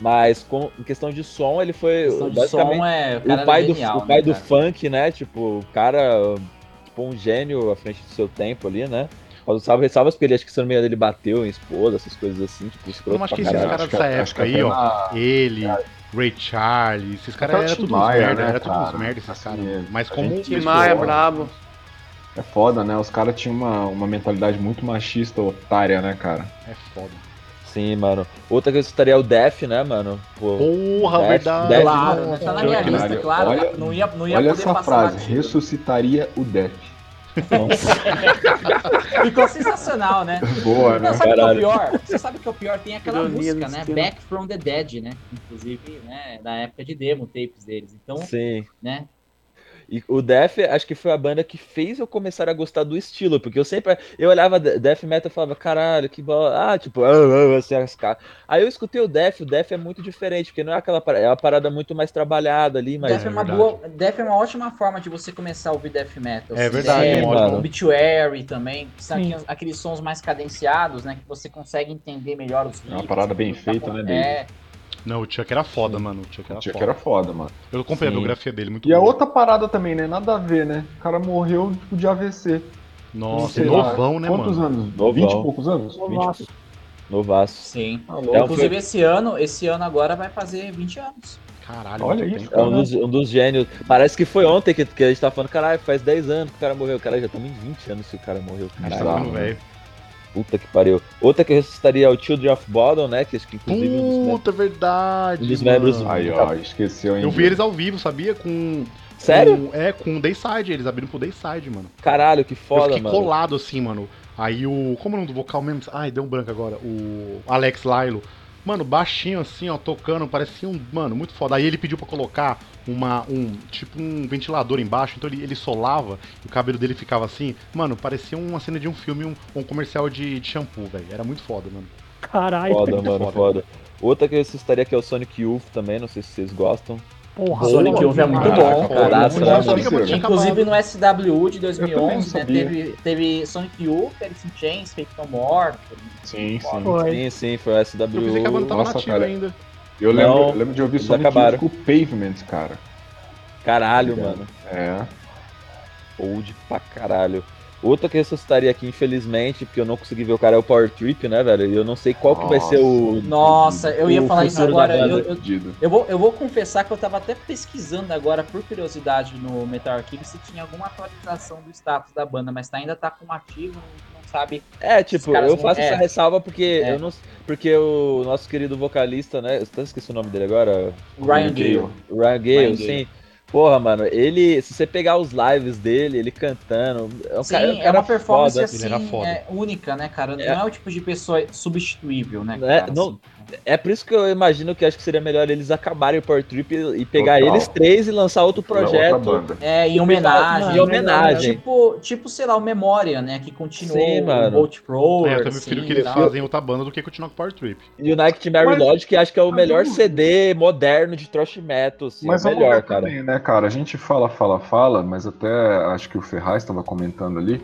Mas com em questão de som, ele foi basicamente é, o, o pai, genial, do, o pai né, do funk, né? Tipo, o cara tipo um gênio à frente do seu tempo ali, né? Mas salve ressalvas porque ele acho que se não me engano ele bateu em esposa, essas coisas assim, tipo, escroto Eu acho que esses caras dessa época aí, ó, ele, Ray Charles, esses caras eram tudo uns merda, né, era tudo uns merda esses caras. Assim, Mas como Tim Maia, brabo. É foda, né? Os caras tinham uma, uma mentalidade muito machista, otária, né, cara? É foda. Sim, mano. Outra que eu citaria é o Def, né, mano? Pô, Porra, Def, verdade. Def, claro, tá na minha lista, claro. Olha, não ia, não ia olha essa frase, ressuscitaria o Def. Ficou sensacional, né? Boa, né? sabe que é o pior? Você sabe que é o pior? Tem aquela Ironia música, né? Back from the Dead, né? Inclusive, né? Da época de demo tapes deles. Então, Sim. né? E o Death, acho que foi a banda que fez eu começar a gostar do estilo, porque eu sempre. Eu olhava Death Metal e falava, caralho, que bola. Ah, tipo, ah, ah, assim, as. Aí eu escutei o Death, o Death é muito diferente, porque não é aquela parada, é uma parada muito mais trabalhada ali, mas. Death é, uma boa. Death é uma ótima forma de você começar a ouvir Death Metal. É verdade, é, mano. Obituary também. São aqueles, aqueles sons mais cadenciados, né? Que você consegue entender melhor os É uma parada bem feita, né, David? É. Não, o Chuck era foda, Sim. mano. O Chuck era, o Chuck foda. era foda, mano. Eu comprei Sim. a biografia dele, muito E boa. a outra parada também, né? Nada a ver, né? O cara morreu tipo, de AVC. Nossa, novão, lá, né, quantos mano? anos? Novão. 20 e poucos anos? Novaço. Novaço. Sim. Ah, é, Inclusive, esse ano, esse ano agora vai fazer 20 anos. Caralho, olha isso. É um dos, um dos gênios. Parece que foi ontem que, que a gente tá falando, caralho, faz 10 anos que o cara morreu. Cara, já estamos em 20 anos que o cara morreu. Caralho, velho. Puta que pariu. Outra que eu ressuscitaria é o Children of Bodom, né? Que que inclusive. Puta, um verdade. Um dos membros. Aí, ó, esqueceu ainda. Eu vi eles ao vivo, sabia? Com. Sério? Com, é, com o Dayside. Eles abriram pro Dayside, mano. Caralho, que foda, eu fiquei mano. colado assim, mano. Aí o. Como é o nome do vocal mesmo? Ai, deu um branco agora. O Alex Lilo. Mano, baixinho assim, ó, tocando, parecia um. Mano, muito foda. Aí ele pediu para colocar uma. um Tipo um ventilador embaixo, então ele, ele solava e o cabelo dele ficava assim. Mano, parecia uma cena de um filme, um, um comercial de, de shampoo, velho. Era muito foda, mano. Caralho, foda, mano, foda. foda. Outra que eu estaria aqui é o Sonic Youth também, não sei se vocês gostam. Porra, Sonic Youth é muito bom, cara. Inclusive no SWU de 2011, né, teve, teve Sonic Youth, Alice in Chains, Fake No More. Sim, sim. Foi. Sim, sim, foi o SWU. Eu pensei que a banda tava Nossa, cara. ainda. Eu lembro, não, eu lembro de ouvir Sonic acabaram. Youth com Pavement, cara. Caralho, é. mano. É. old pra caralho. Outra que ressuscitaria aqui, infelizmente, porque eu não consegui ver o cara, é o Power Trip, né, velho? E eu não sei qual Nossa. que vai ser o. Nossa, eu ia falar isso agora. Eu, eu, eu, vou, eu vou confessar que eu tava até pesquisando agora, por curiosidade, no Metal Archive, se tinha alguma atualização do status da banda, mas tá, ainda tá como ativo, não sabe. É, tipo, eu faço essa é. ressalva porque é. eu não. Porque o nosso querido vocalista, né? Eu até esqueci o nome dele agora. Ryan Gale. Ryan Gale, sim. Porra, mano, ele. Se você pegar os lives dele, ele cantando. É, um Sim, cara, é, é uma performance foda. assim, é, única, né, cara? Não é. é o tipo de pessoa substituível, né? É, cara, não, é por isso que eu imagino que acho que seria melhor eles acabarem o Power Trip e pegar Total. eles três e lançar outro projeto. É, em homenagem. Em homenagem. Tipo, tipo, sei lá, o Memória, né? Que continuou Sim, mano. o Bolt Pro. É, eu também prefiro que eles fazem outra banda do que continuar com o Power Trip. E o Nike Mary Mas... Lodge, que acho que é o melhor CD moderno de thrash metal. Assim, Mas é o melhor, cara. Também, né, cara? A gente fala, fala, fala, mas até acho que o Ferraz estava comentando ali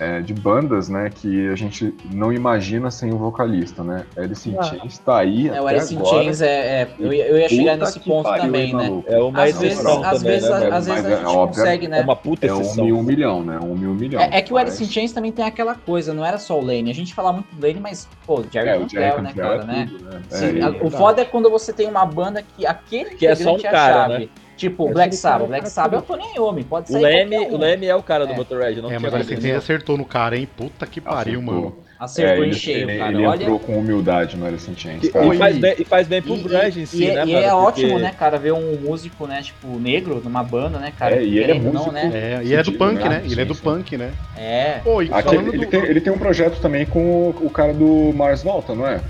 é, de bandas, né, que a gente não imagina sem o vocalista, né? Alice in ah. Chains tá aí é, o Alice in Chains é, é eu, ia, eu ia chegar nesse ponto também, né? É uma às vezes, às vezes, né? às vezes a gente é, consegue, né? É uma puta exceção. É um, um milhão, né? Um mil milhão. É, é que o Alice in Chains também tem aquela coisa, não era só o Lane. A gente fala muito do Lane, mas, pô, Jerry é, Cantrell, né, cara, é né? Tudo, né? Sim, a, o foda é quando você tem uma banda que aquele que é só um cara, né? Tipo, Black Sabbath. Black Sabbath eu tô nem homem, pode ser. O Leme, um. o Leme é o cara do é. Motorhead, não É, mas ele acertou no cara, hein? Puta que pariu, acertou. mano. Acertou é, em cheio, ele, cara. Ele Olha... entrou com humildade no Alice in Chains, E, e, faz bem, e faz bem pro grunge em si, e, né, E é ótimo, né, cara, ver um músico, né, tipo, negro numa banda, né, cara. É, e ele é músico, não, né? É, e é do punk, né? Ele é do punk, né? É. Pô, Aqui, ele, do... tem, ele tem um projeto também com o, o cara do Mars Volta, não é?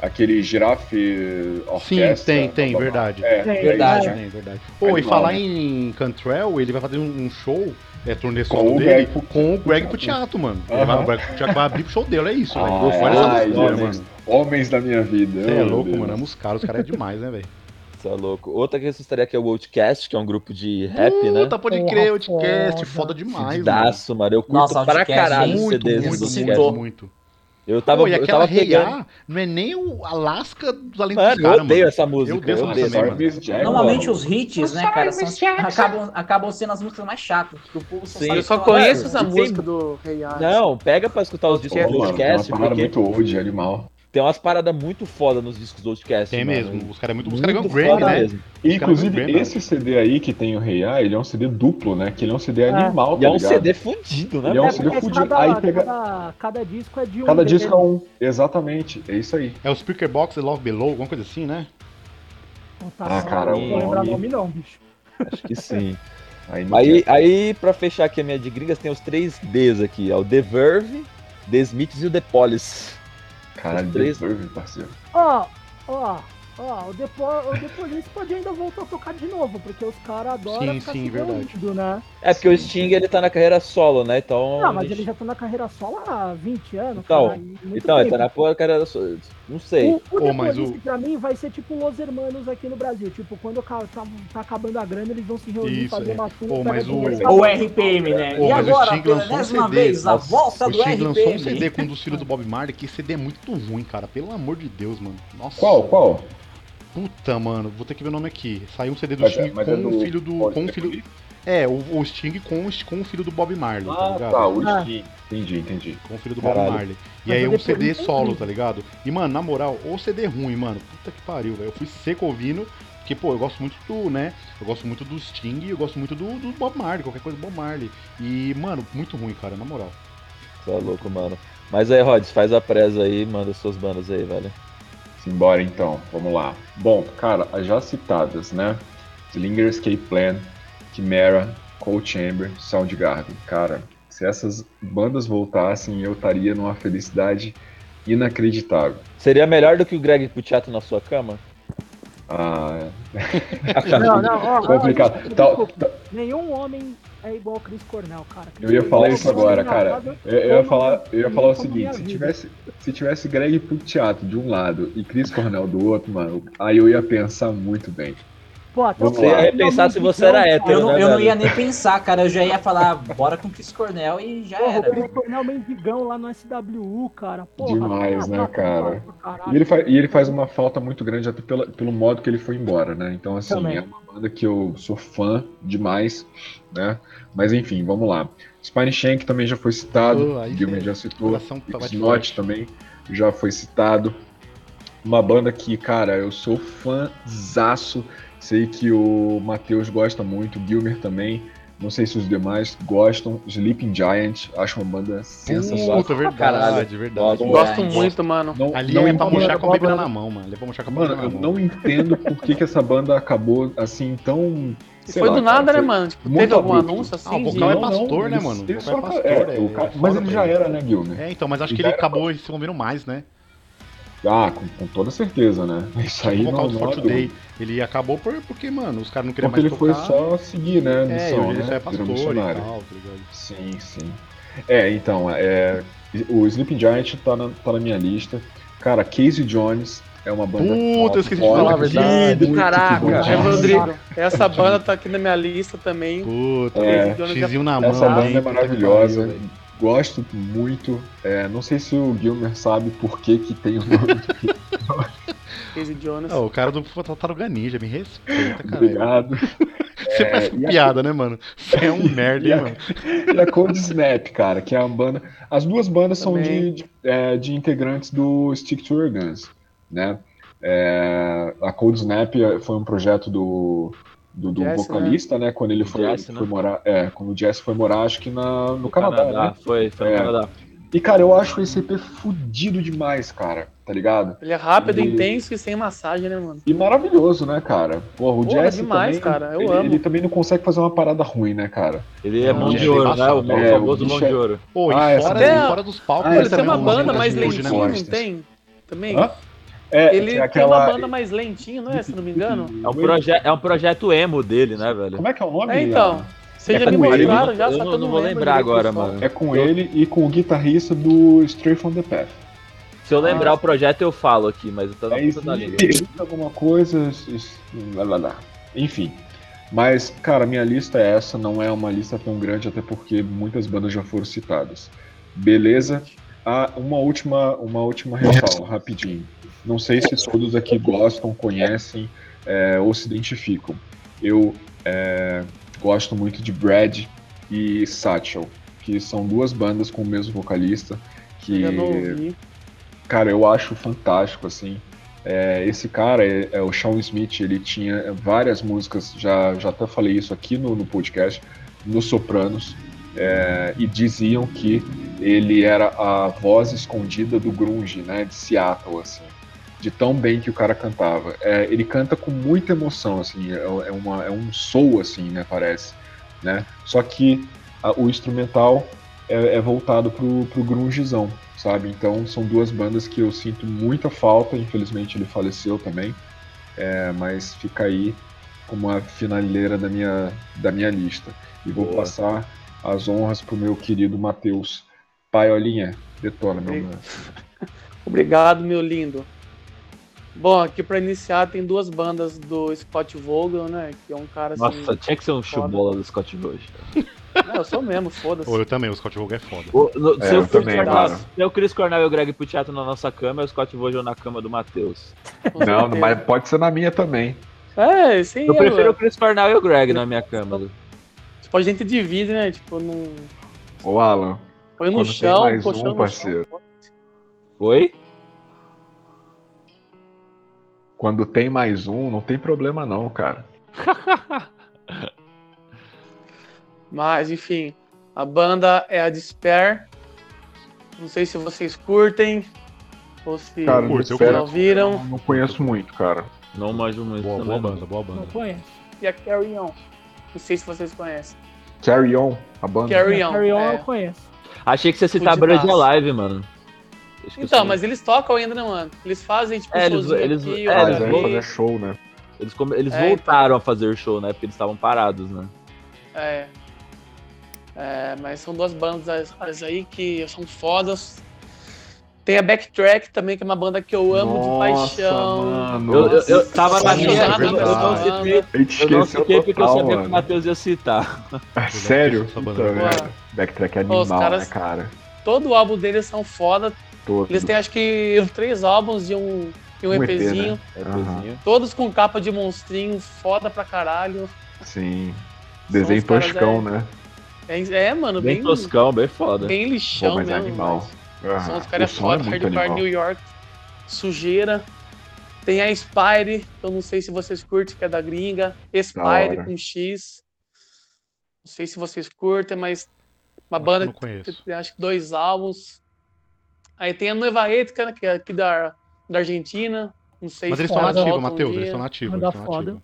Aquele girafe orquestra. Sim, tem, tem, verdade. É, é verdade. É, verdade. Pô, e falar né? em Cantrell, ele vai fazer um show, é turnê solo dele, Greg com o Greg Puciato, mano. Ele vai, o Greg vai abrir pro show dele, é isso, velho. Ah, Olha essa loucura, mano. Homens da minha vida. Você é louco, Deus. mano. Amo os caras, os caras é demais, né, velho? Você é louco. Outra que eu gostaria que é o Outcast, que é um grupo de rap, Puta, né? Puta, pode crer, Outcast, foda demais, Daço, mano. Eu curto Nossa, pra caralho muito, CDs muito, muito, muito. Eu tava, Pô, e aquela eu tava pegando... não é nem o Alaska dos Além dos Eu odeio essa música. Eu odeio eu odeio Normalmente os hits, né, cara, são, acabam, acabam sendo as músicas mais chatas. Que o povo só Sim, eu só conheço essa música do Rei Não, pega pra escutar os discos do podcast. É uma porque... muito old, animal. Tem umas paradas muito foda nos discos do Outcast. Tem mano. mesmo. Os caras é muito, ganham Grammy, né? Mesmo. inclusive, Grammy, esse CD aí que tem o Rei A, ele é um CD duplo, né? Que ele é um CD é. animal, tá E é um CD fudido, né? Ele é um é, CD fudido. Cada, aí pega... cada, cada disco é de um. Cada disco é um. Exatamente. É isso aí. É o Speaker Box e Love Below, alguma coisa assim, né? Ah, cara, não vou lembrar nome não, bicho. Acho que sim. aí, aí, aí, pra fechar aqui a minha de gringas, tem os três Ds aqui, ó. O The Verve, The Smiths e o The Police. Caralho, três... Verve, parceiro. Ó, ó, ó, o depois, o depois pode ainda voltar a tocar de novo, porque os caras adoram sim, ficar sim, verdade. né? É porque sim, o Sting ele tá na carreira solo, né? Então. Não, mas gente... ele já tá na carreira solo há 20 anos. Então, cara, então ele tá na porra carreira solo. Não sei. O, o oh, mas o... pra mim vai ser tipo Los Hermanos aqui no Brasil. Tipo, quando tá, tá acabando a grana, eles vão se reunir Isso, fazer é. uma turma. Oh, mas o... o RPM, né? Oh, e agora, pela décima um vez, a volta o do RPM. lançou um CD com um dos filhos do Bob Marley, que CD é muito ruim, cara. Pelo amor de Deus, mano. Nossa. Qual? Qual? Puta, mano, vou ter que ver o nome aqui. Saiu um CD do Sting é, com é do... o filho do. Com o filho. É, o, o Sting com, com o filho do Bob Marley, tá ah, tá ligado? Tá, o ah. Sting. Entendi, entendi. Com o filho do Caralho. Bob Marley. E aí é um CD solo, tá ligado? E, mano, na moral, o CD ruim, mano. Puta que pariu, velho. Eu fui seco ouvindo. Porque, pô, eu gosto muito do, né? Eu gosto muito do Sting eu gosto muito do, do Bob Marley, qualquer coisa do Bob Marley. E, mano, muito ruim, cara, na moral. Tá louco, mano. Mas aí, Rods, faz a presa aí e manda suas bandas aí, velho. Simbora então, vamos lá. Bom, cara, as já citadas, né? Slinger Escape Plan, Chimera, Cold Chamber, Soundgarden. Cara, se essas bandas voltassem, eu estaria numa felicidade inacreditável. Seria melhor do que o Greg Puciato na sua cama? Ah, é. não, não, ó, complicado. Ó, desculpa, tá, Nenhum homem é igual ao Chris Cornell, cara. eu ia falar isso agora, cara. Eu, eu, ia falar, eu ia falar o seguinte: se tivesse, se tivesse Greg Puciato de um lado e Chris Cornell do outro, mano, aí eu ia pensar muito bem. Pô, até você ia pensar se você era hétero. Eu, não, né, eu não ia nem pensar, cara. Eu já ia falar, bora com o Chris Cornell e já Porra, era. O Chris Cornell mendigão lá no SWU, cara. Porra, Demais, né, cara? E ele, faz, e ele faz uma falta muito grande até pela, pelo modo que ele foi embora, né? Então, assim, Também. é uma banda que eu sou fã demais, né? Mas enfim, vamos lá. Spine Shank também já foi citado, oh, Gilman já citou. Snot também já foi citado. Uma banda que, cara, eu sou fãzaço Sei que o Matheus gosta muito, o Gilmer também. Não sei se os demais gostam. Sleeping Giant, acho uma banda sensacional. Puta, verdade, Caralho. verdade. Gosto muito, mano. Não, Ali não é pra murchar com a Bíblia na mão, mano. É pra murchar com a Bíblia na mão. Mano, eu não entendo por que, que essa banda acabou assim tão foi lá, do nada, cara, né, mano? Tipo, teve algum anúncio assim? Ah, o vocal de... é pastor, não, né, mano? Ele, é pastor, é, é, cara... mas ele já era, né, Gilmer? É, então, mas acho ele que ele acabou se envolvendo mais, né? Ah, com, com, toda certeza, né? Isso aí o não, do Day, ele acabou por, porque, mano, os caras não queriam porque mais ele tocar. foi só seguir, né? Missão, é, ele né? só é pastor e tal, tá Sim, sim. É, então, é, o Sleeping Giant tá na, tá na minha lista. Cara, Casey Jones é uma banda. Puta, eu esqueci de falar a verdade. Caraca, é, Rodrigo. Essa banda tá aqui na minha lista também. Puta, é, Xzinho na mão. Essa banda é maravilhosa. Gosto muito. É, não sei se o Gilmer sabe por que, que tem o nome Casey Jonas. Oh, o cara do Tartaruga Ninja, me respeita, cara. Obrigado. Você é, faz piada, a... né, mano? Você é um nerd, hein, mano? E a Cold Snap, cara, que é a banda. As duas bandas Também. são de, de, é, de, integrantes do Stick to Your Guns, né? É, a Cold Snap foi um projeto do, do, do Jesse, vocalista, né? né? Quando ele foi, Jesse, foi né? morar. É, quando o Jesse foi morar, acho que na, no Canadá, Canadá, né? Foi, foi no é. Canadá. E, cara, eu acho esse EP fudido demais, cara, tá ligado? Ele é rápido, e... intenso e sem massagem, né, mano? E maravilhoso, né, cara? Porra, o Porra, Jesse demais, também, cara, eu ele, amo. Ele também não consegue fazer uma parada ruim, né, cara? Ele é mão de ouro, né? O é, famoso mão de é- ouro. Pô, e ah, fora, é... fora dos palcos... Ah, ele tem uma banda mais lentinha, não tem? Também? Hã? É, ele aquela... tem uma banda mais lentinha, não é? Se não me engano. É um, proje é um projeto emo dele, né, velho? Como é que é o nome? É, então. Vocês é já me mostraram já, eu só não, não vou lembrar agora, mano. É com ele e com o guitarrista do Stray from the Path. Se eu lembrar ah. o projeto, eu falo aqui, mas eu tô é isso, alguma coisa. Lá, lá, lá. Enfim. Mas, cara, minha lista é essa, não é uma lista tão grande, até porque muitas bandas já foram citadas. Beleza? Ah, uma última, uma última ressalva, rapidinho. Não sei se todos aqui gostam, conhecem é, ou se identificam. Eu é, gosto muito de Brad e Satchel, que são duas bandas com o mesmo vocalista. Que, cara, eu acho fantástico, assim. É, esse cara, é, é, o Sean Smith, ele tinha várias músicas, já, já até falei isso aqui no, no podcast, no Sopranos, é, e diziam que ele era a voz escondida do grunge, né, de Seattle, assim de tão bem que o cara cantava. É, ele canta com muita emoção, assim, é, é, uma, é um soul, assim, né, parece, né? Só que a, o instrumental é, é, voltado pro, pro grungezão, sabe? Então são duas bandas que eu sinto muita falta, infelizmente ele faleceu também, é, mas fica aí como a finaleira da minha, da minha lista. E vou Boa. passar as honras pro meu querido Matheus. Paiolinha, detona, meu mano. Obrigado, meu lindo. Bom, aqui pra iniciar tem duas bandas do Scott Vogel, né? Que é um cara assim. Nossa, tinha que ser um chubola do Scott Vogel. Não, eu sou mesmo, foda-se. Eu também, o Scott Vogel é foda. O, no, é, se, eu também, Cornell, se eu Chris Cornell e o Greg Puciato na nossa cama, é o Scott Vogel na cama do Matheus. Não, mas pode ser na minha também. É, sim. Eu, eu prefiro o Chris Cornell e o Greg na minha cama. Tipo, a gente divide, né? Tipo, no. Ô, Alan. Põe no chão, um, parceiro. Chão. Oi? Quando tem mais um, não tem problema não, cara. Mas, enfim, a banda é a Despair. Não sei se vocês curtem ou se cara, vocês não viram. Não, não conheço muito, cara. Não manjo muito. Boa, boa banda, boa banda. Não conheço. E a Carry On. Não sei se vocês conhecem. Carry On, a banda. Carry On, Carry On é. eu conheço. Achei que você citava Brand Alive, mano. Então, mas eles tocam ainda, né, mano? Eles fazem, tipo, é, eles, eles, aqui, é, eles vão fazer show, né? Eles, eles é, voltaram então... a fazer show, né? Porque eles estavam parados, né? É. É, mas são duas bandas aí que são fodas. Tem a Backtrack também, que é uma banda que eu amo Nossa, de paixão. Mano. Eu, eu, eu tava na minha. Eu, eu não citei, eu não citei porque eu sabia mano. que o Matheus ia citar. É sério? Puta, Backtrack é animal, caras, né, cara? Todo o álbum deles são foda. Todo. Eles têm acho que três álbuns e um, e um, um EPzinho. EP, né? uhum. Todos com capa de monstrinho, foda pra caralho. Sim. Desenho toscão, é... né? É, é, mano, bem, bem toscão, bem foda. Bem lixão Pô, mas é mesmo. É animal. Mas... São os caras é foda, Hardcore New York, sujeira. Tem a Spire, que eu não sei se vocês curtem, que é da gringa. Spire com X. Não sei se vocês curtem, mas uma banda que tem acho que dois álbuns. Aí tem a Nueva Ética, né, que é aqui da, da Argentina. Não sei mas se eles estão nativos, Matheus, um eles estão nativos. Eles estão nativos.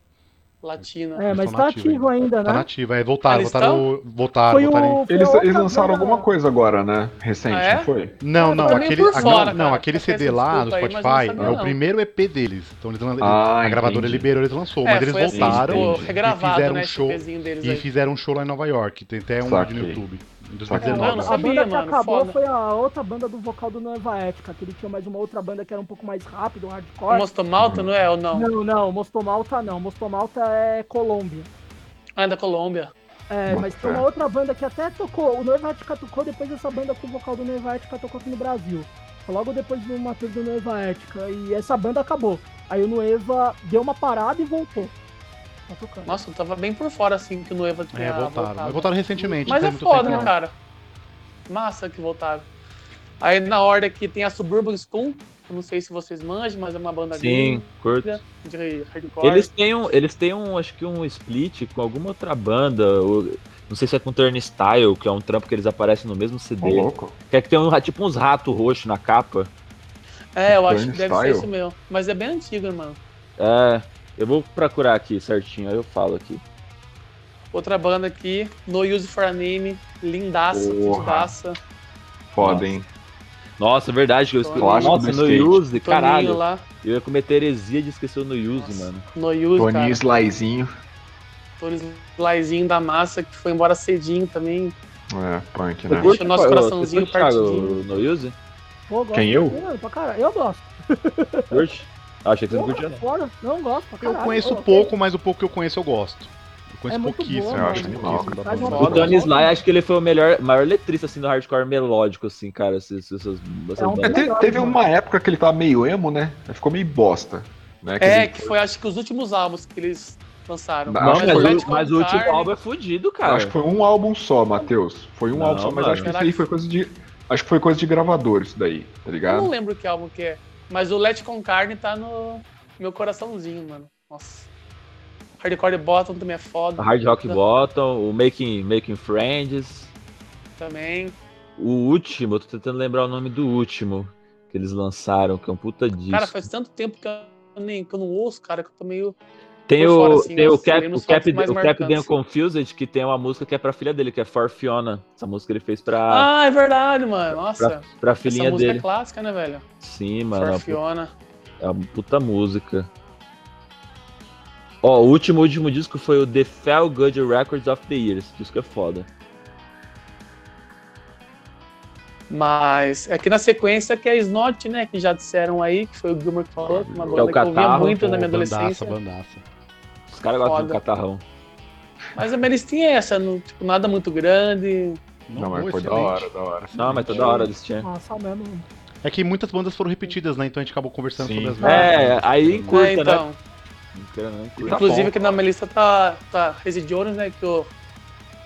Latina. É, mas tá ativo ainda, né? Tá nativo, é, voltaram, voltaram, voltaram, eles, eles lançaram alguma coisa agora, né? Recente, ah, é? não foi? Não, não, aquele, fora, não, não, aquele CD lá do Spotify aí, é o primeiro EP deles. Então eles, ah, a gravadora liberou, eles lançou, é, mas eles assim, voltaram assim, e fizeram né, um show e fizeram um show lá em Nova York. Tem até um vídeo no YouTube. Em 2019. Não, sabia, a banda que acabou foda. foi a outra banda do vocal do Nova Ética, que ele tinha mais uma outra banda que era um pouco mais rápido, um hardcore. Mostomalta, não é ou não? Não, não, Mostomalta não. Mostomalta é Colômbia. Ah, é da Colômbia. É, mas tem uma outra banda que até tocou. O Nova Ética tocou depois dessa banda com o vocal do Nova Ética tocou aqui no Brasil. Logo depois do Matheus do Nova Ética. E essa banda acabou. Aí o Nueva deu uma parada e voltou. Nossa, eu tava bem por fora assim que o Noiva tinha É, voltaram. Voltado. Mas voltaram recentemente. Mas é foda, né, cara? Massa que voltaram. Aí na ordem aqui tem a Suburban Scum. Eu não sei se vocês manjam, mas é uma banda Sim, curto. De hardcore. Eles têm, um, eles têm um, acho que um split com alguma outra banda. não sei se é com Turnstile, que é um trampo que eles aparecem no mesmo CD. Oh, louco. Que é que tem um, tipo uns ratos roxos na capa. É, eu acho que deve ser isso mesmo. Mas é bem antigo, mano. É, eu vou procurar aqui certinho, aí eu falo aqui. Outra banda aqui, No Use for a Name, lindaça, lindaça. Foda, hein? Nossa, é verdade que eu esqueci. Nossa, No Use, caralho. Lá. Eu ia cometer heresia de esquecer o No Use, Nossa. mano. No Use, Toninho Slyzinho. Toninho Slyzinho da massa, que foi embora cedinho também. É, punk, né? Deixa o nosso coraçãozinho partidinho. No Use? Pô, Quem, eu? Eu gosto. Curte? Achei que você não curtia, não. Não, gosto pra caralho. Eu conheço pouco, mas o pouco que eu conheço eu gosto. Eu conheço é pouquíssimo, bom, eu acho animal. O Tony Sly, acho que ele foi o melhor, maior letrista assim, do hardcore melódico, assim, cara. Essas, essas, essas é um é, teve, teve uma época que ele tava meio emo, né? Ficou meio bosta. Né? Que é, ele... que foi acho que os últimos álbuns que eles lançaram. Não, mas, mas, mas o último álbum é fodido, cara. Acho que foi um álbum só, Matheus. Foi um não, álbum só, mas mano. acho que isso aí foi coisa de. Acho que foi coisa de gravador, isso daí, tá ligado? Eu não lembro que álbum que é. Mas o Let Con Carne tá no meu coraçãozinho, mano. Nossa. Hardcore Bottom também é foda. Hard Rock Bottom, o Making, Making Friends. Também. O último, eu tô tentando lembrar o nome do último que eles lançaram, que é um puta disco. Cara, faz tanto tempo que eu, nem, que eu não ouço, cara, que eu tô meio. Tem o, fora, assim, tem o Cap, o Cap, o Cap Confused, que tem uma música que é pra filha dele, que é For Fiona. Essa música ele fez pra. Ah, é verdade, mano. Nossa. Pra, pra filhinha Essa música dele. é clássica, né, velho? Sim, mano. For Fiona. É uma puta música. Ó, o último, último disco foi o The Fell Good Records of the Year. Esse disco é foda. Mas aqui na sequência que é Snot, né? Que já disseram aí, que foi o que falou, uma banda que, é catarro, que eu ouvia muito na minha adolescência. Bandaça, bandaça. Os caras gostam do catarrão. Mas a Melistinha é essa, não, tipo, nada muito grande. Não, não mas foi da hora, da hora. Não, mas toda hora eles tinham. Nossa, mesmo. É que muitas bandas foram repetidas, né? Então a gente acabou conversando Sim. sobre as bandas. É, aí curta, é, então. né? Inclusive tá aqui na minha lista tá, tá Residiores, né? Que o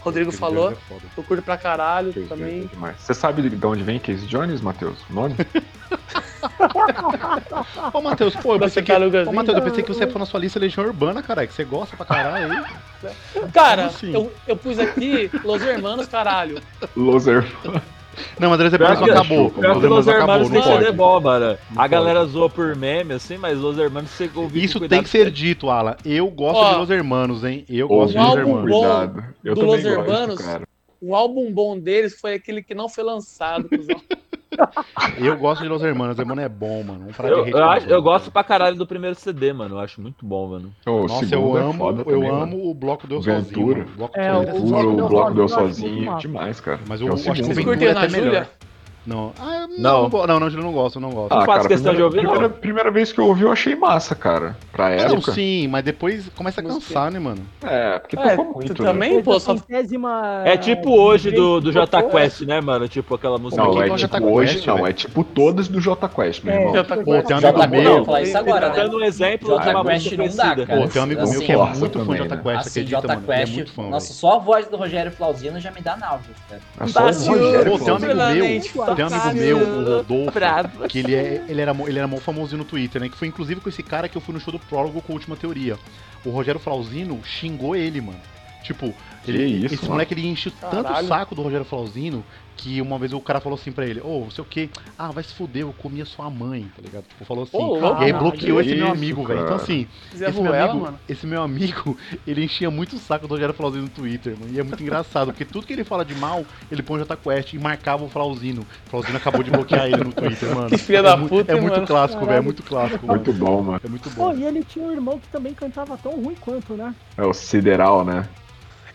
Rodrigo falou. É eu curto pra caralho Case também. É Você sabe de onde vem Case Jones, Matheus? O nome? Ô, Matheus, pô, eu pensei que, ô, Matheus, eu pensei que você foi na sua lista Legião Urbana, caralho, que você gosta pra caralho aí. Cara, assim? eu, eu pus aqui Los Hermanos, caralho. Los Hermanos. Não, Andrés Hermanos não acabou. Pior que Los Hermanos tem CD bom, mano. A galera zoa por meme, assim, mas Los Hermanos você ouviu Isso tem que ser dito, Ala. Eu gosto Ó, de Los Hermanos, hein? Eu gosto de Los Hermanos. Cuidado. Eu do Los Hermanos, o álbum bom deles foi aquele que não foi lançado, cuzão. Eu gosto de Los Hermanos, Hermano é bom, mano. Um eu, eu, acho, eu gosto pra caralho do primeiro CD, mano. Eu acho muito bom, mano. Oh, Nossa, eu é amo, é eu também, amo mano. o Bloco Deu Ventura. Sozinho. O Bloco, é, o, o, o Bloco Deu Sozinho, demais, cara. Mas eu, é o acho que o Ventura é até melhor. Não. Ah, não, não, não, não, não gosto, não gosto. Ah, cara, questão primeira, de ouvir, primeira, primeira, vez que eu ouvi, eu achei massa, cara. Pra época. Não, sim, mas depois começa a cansar, né, mano? É, porque é, tocou muito. Né? Também, né? pô, só... É tipo hoje do, do J Quest, né, mano? Tipo aquela música. Não, é tipo hoje, não, é tipo todas do J Quest, meu irmão. Pô, tem um amigo meu. falar isso agora, né? Dando um exemplo de uma música não dá, cara. Pô, tem um amigo meu que é muito fã de J Quest, assim, acredita, mano? É muito fã. Nossa, só a voz do Rogério Flauzino já me dá náuseas, cara. Só o Rogério. Pô, tem um amigo meu, tem um amigo meu, o Rodolfo bravo. Que ele, é, ele, era, ele era mó famosinho no Twitter, né? Que foi inclusive com esse cara que eu fui no show do Prólogo com a última teoria. O Rogério Flauzino xingou ele, mano. Tipo, ele, isso, esse mano. moleque ele enche tanto o saco do Rogério Flauzino que uma vez o cara falou assim pra ele, ô, oh, não sei o que, ah, vai se fuder, eu comia sua mãe, tá ligado? Tipo, falou assim, oh, e aí bloqueou esse meu amigo, velho. Então assim, esse meu, amigo, mano. esse meu amigo, ele enchia muito o saco do Rogério Flauzino no Twitter, mano. E é muito engraçado, porque tudo que ele fala de mal, ele põe o Jota Quest e marcava o Flauzino. O Flauzino acabou de bloquear ele no Twitter, mano. Que filha é da puta, É muito mano. clássico, velho, é muito clássico. Muito mano. bom, mano. É muito bom. Pô, e ele tinha um irmão que também cantava tão ruim quanto, né? É o Sideral, né?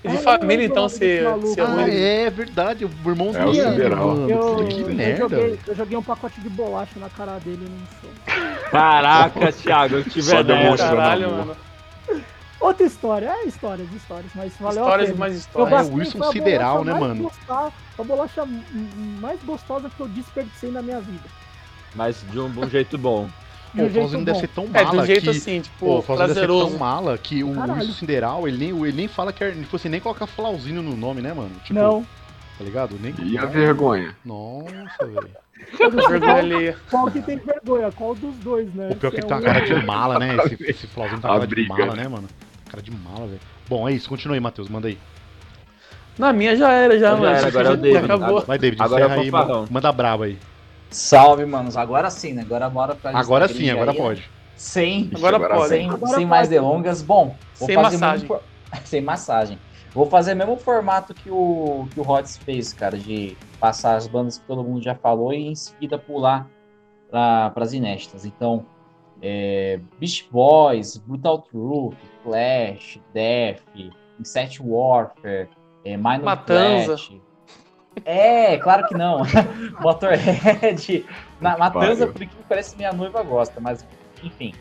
De família, então, se, se ah, é verdade, o irmão é o Sideral. Eu, que merda. Eu joguei, eu joguei, um pacote de bolacha na cara dele no show. Caraca, Thiago, eu tive Só demonstrando Caralho, mano. Outra história, é histórias, histórias, mas valeu Histórias e mais histórias. É, o Wilson Sideral, né, mano? Gostar, a bolacha mais gostosa que eu desperdicei na minha vida. Mas de um, bom jeito bom. Pô, o Flauzino deve ser tão mala é, de um jeito que, assim, tipo, pô, o Flauzino deve ser tão mala que o Wilson Sideral, ele nem, ele nem fala que é, tipo assim, nem coloca Flauzino no nome, né, mano? Tipo, não. Tá ligado? Nem... E a vergonha? Nossa, velho. vergonha Qual que tem vergonha? Qual dos dois, né? O pior é que ele tá uma cara de mala, né? Esse, esse Flauzino tá uma cara briga. de mala, né, mano? Cara de mala, velho. Bom, é isso. Continua aí, Matheus. Manda aí. Na minha já era, já, já mano. Era, agora é o David. Acabou. Vai, David, agora aí. Manda braba aí. Salve, manos. Agora sim, né? Agora bora pra Agora sim, agora aí, pode. Né? Sem, agora pode. Sem, agora sem pode. mais delongas. Bom, sem massagem. Mesmo, sem massagem. Vou fazer o mesmo formato que o, que o Hots fez, cara, de passar as bandas que todo mundo já falou e em seguida pular para as inéditas. Então, é, Beast Boys, Brutal Truth, Clash, Death, Insect Warfare, é, Minor Matanza. Clash. É, claro que não. Motorhead. Na, Matanza, por que parece minha noiva gosta, mas enfim.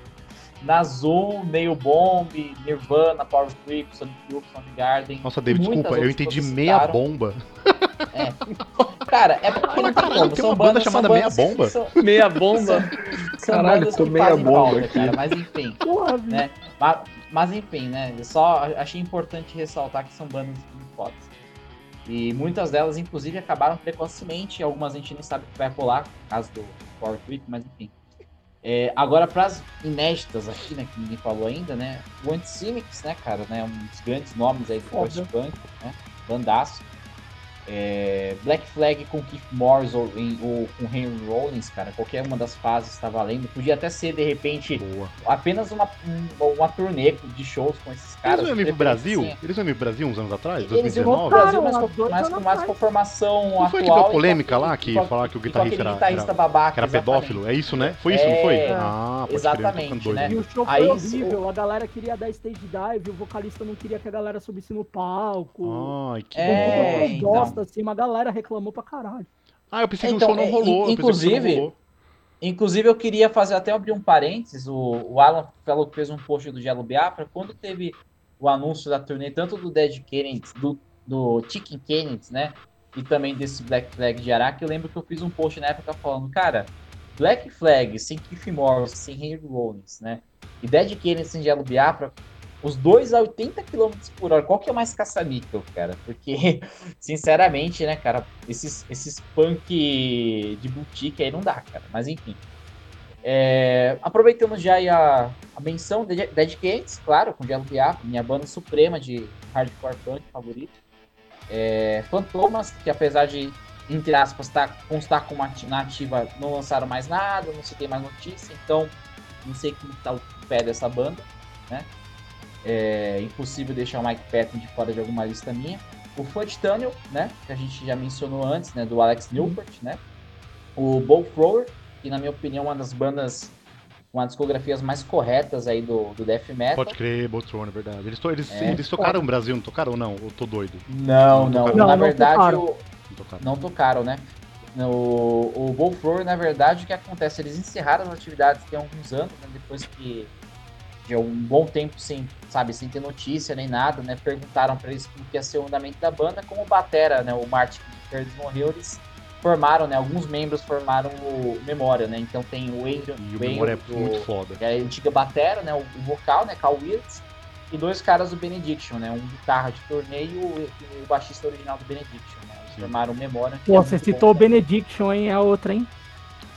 Nazul, Nail Bomb, Nirvana, Power Trip, Sonic Youth, Garden. Nossa, David, desculpa, eu entendi meia bomba. É. Cara, é porque não tem como. Tem uma banda chamada Meia Bomba? São, meia Bomba? São, Caralho, tô meia bomba aqui. Cara, mas enfim. Porra, né? Mas, mas, enfim, né? Só achei importante ressaltar que são bandas. E muitas delas, inclusive, acabaram precocemente. Algumas a gente nem sabe o que vai rolar, no caso do Power Trip, mas enfim. É, agora, para as inéditas aqui, né, que ninguém falou ainda, né, o Anticynics, né, cara, né, um dos grandes nomes aí do post-punk, né, bandaço. É, Black Flag com Keith Morris ou, ou, com Henry Rollins, cara, qualquer uma das fases está valendo. Podia até ser, de repente, Boa. apenas uma, uma turnê de shows com esses caras. Eles iam vir pro Brasil? Assim, eles iam vir pro Brasil uns anos atrás? Eles 2019? Eles Brasil, mas, com, mais, com, mais com formação não atual. foi aquela polêmica lá que tipo, falar que o guitarrista, era, guitarrista era, babaca, que era pedófilo? É isso, né? Foi isso, é, não foi? Ah, pode exatamente, né? E o show foi Aí, horrível, a galera queria dar stage dive, o vocalista não queria que a galera subisse no palco. Ai, que é, então. Bosta, assim, uma galera reclamou pra caralho. Ah, eu pensei então, que o show não rolou. Inclusive, não rolou. inclusive eu queria fazer até abrir um parênteses. O, o Alan falou que fez um post do Gelo Biafra. Quando teve o anúncio da turnê, tanto do Dead Kennedy, do, do Chicken Kennedy, né? E também desse Black Flag de Araque, eu lembro que eu fiz um post na época falando, cara, Black Flag sem Keith Morris, sem Henry Rollins, né? E Dead Kennedy sem Gelo Biafra os dois a 80 km por hora, qual que é mais caça-níquel, cara? Porque, sinceramente, né, cara, esses, esses punk de boutique aí não dá, cara. Mas enfim. É, aproveitando já a, a menção de Dead Kennedys, claro, com Diablo Biafra, minha banda suprema de hardcore punk favorito. É, Fantomas, que apesar de, entre aspas, tá, constar como na ativa, não lançaram mais nada, não se tem mais notícia, então não sei como tá o pé dessa banda, né? É impossível deixar o Mike Patton de fora de alguma lista minha. O Fudge Tunnel, né? Que a gente já mencionou antes, né? Do Alex Newport, né? O Bow Thrower, que na minha opinião é uma das bandas com as discografias mais corretas aí do, do Death Metal. Pode crer, Bow Thrower, é verdade. Eles, to, eles, é, eles tocaram no Brasil, não tocaram ou não? Eu tô doido? Não, não. não, não na verdade, tocaram. O... não, tocaram. não tocaram, né? No, o Bullflower, na verdade, o que acontece? Eles encerraram as atividades tem alguns anos, né, depois que de um bom tempo sem, sabe, sem ter notícia nem nada, né? Perguntaram para eles como que ia ser o andamento da banda, como o batera, né, o Martin Curtis morreu, eles formaram, né, alguns membros formaram o Memória, né? Então tem o Adrian, e o Memória é muito foda. Que é a antiga batera, né, o, o vocal, né, Carl Willis, e dois caras do Benediction, né, um guitarra de torneio e o, o baixista original do Benediction, né? Eles formaram Memória. Pô, é você citou o Benediction, hein? É outra, hein?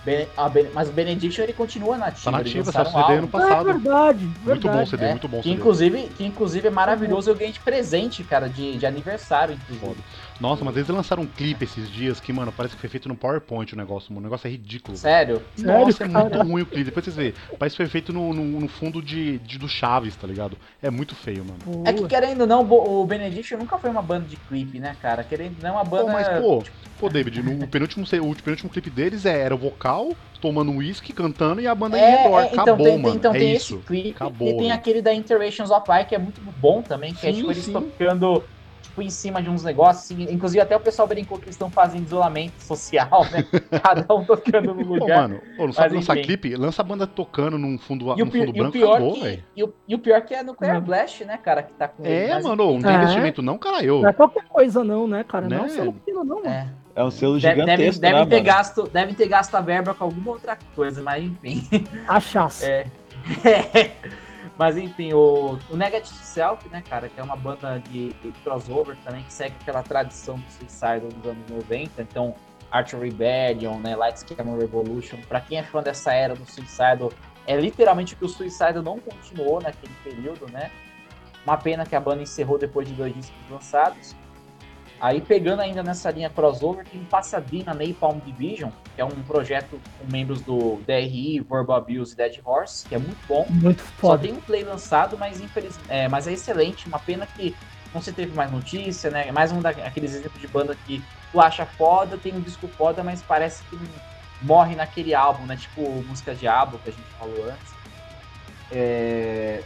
Ben, mas o Benediction ele continua nativo. Tá nativo, essa CD ano passado. É verdade, verdade. Muito bom CD, é, muito bom que CD. Inclusive, que inclusive é maravilhoso, eu ganhei de presente, cara, de, de aniversário, inclusive. Nossa, mas eles lançaram um clipe esses dias que, mano, parece que foi feito no PowerPoint o negócio, mano. O negócio é ridículo. Sério? Nossa, Sério, é muito ruim o clipe. Depois vocês vê. Parece que foi feito no, no, no fundo de, de, do Chaves, tá ligado? É muito feio, mano. É que querendo ou não, o Benediction nunca foi uma banda de clipe, né, cara? Querendo não é uma banda. Pô, mas, pô, pô, David, no penúltimo, o penúltimo clipe deles é, era o vocal, tomando um uísque, cantando e a banda é, em redor. É, então, Acabou, tem, mano. Então é tem isso. esse clipe. Acabou, e tem aquele da Interventions of Eye, que é muito bom também, que sim, é tipo eles sim. tocando tipo, em cima de uns negócios, assim, inclusive até o pessoal brincou que eles estão fazendo isolamento social, né? Cada um tocando no lugar. Ô, mano, ô, não sabe Mas, lançar enfim. clipe? Lança a banda tocando num fundo, e num fundo branco, e acabou, velho. E, e, o pior que é no Nuclear Blast, né, cara, que tá com É, Mas, mano, não tem é. investimento não, caralho. Não é qualquer coisa não, né, cara? Né? Não é selo pequeno não, mano. É. É um selo gigantesco, deve, deve, né, ter gasto, deve ter gasto a verba com alguma outra coisa, mas enfim. Achasse. É. é. Mas enfim, o, o Negative Self, né, cara, que é uma banda de, de crossover também, que segue aquela tradição do Suicide dos anos 90, então Archer Rebellion, né, Lights Camera Revolution, pra quem é fã dessa era do Suicide, é literalmente que o Suicide não continuou naquele período, né, uma pena que a banda encerrou depois de dois discos lançados, Aí pegando ainda nessa linha crossover, tem Pasadena Napalm Division, que é um projeto com membros do DRI, Verbal Abuse e Dead Horse, que é muito bom. Muito foda. Só tem um play lançado, mas, infeliz... é, mas é excelente. Uma pena que não se teve mais notícia, né? Mais um daqueles exemplos de banda que tu acha foda, tem um disco foda, mas parece que morre naquele álbum, né? Tipo Música Diabo, que a gente falou antes. É...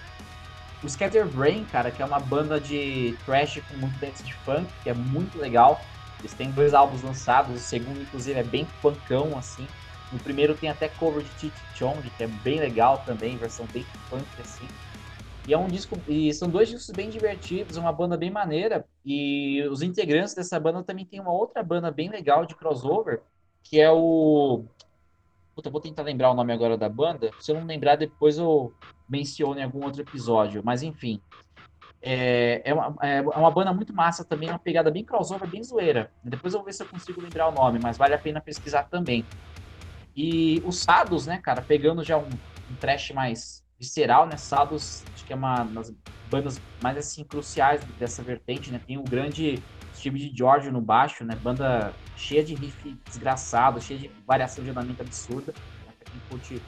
O Scatterbrain, cara, que é uma banda de trash com muito dentes de funk, que é muito legal. Eles têm dois álbuns lançados, o segundo, inclusive, é bem funkão, assim. No primeiro tem até cover de Titi Chong, que é bem legal também, versão bem funk, assim. E é um disco, e são dois discos bem divertidos, uma banda bem maneira. E os integrantes dessa banda também tem uma outra banda bem legal de crossover, que é o Puta, vou tentar lembrar o nome agora da banda. Se eu não lembrar, depois eu menciono em algum outro episódio. Mas enfim. É, é, uma, é uma banda muito massa também, uma pegada bem crossover, bem zoeira. Depois eu vou ver se eu consigo lembrar o nome, mas vale a pena pesquisar também. E os Sados, né, cara, pegando já um, um trash mais visceral, né? Sados, acho que é uma das bandas mais assim cruciais dessa vertente, né? Tem o grande Steve de George no baixo, né? Banda cheia de riff desgraçado, cheia de variação de andamento absurda. Né? Pra quem curte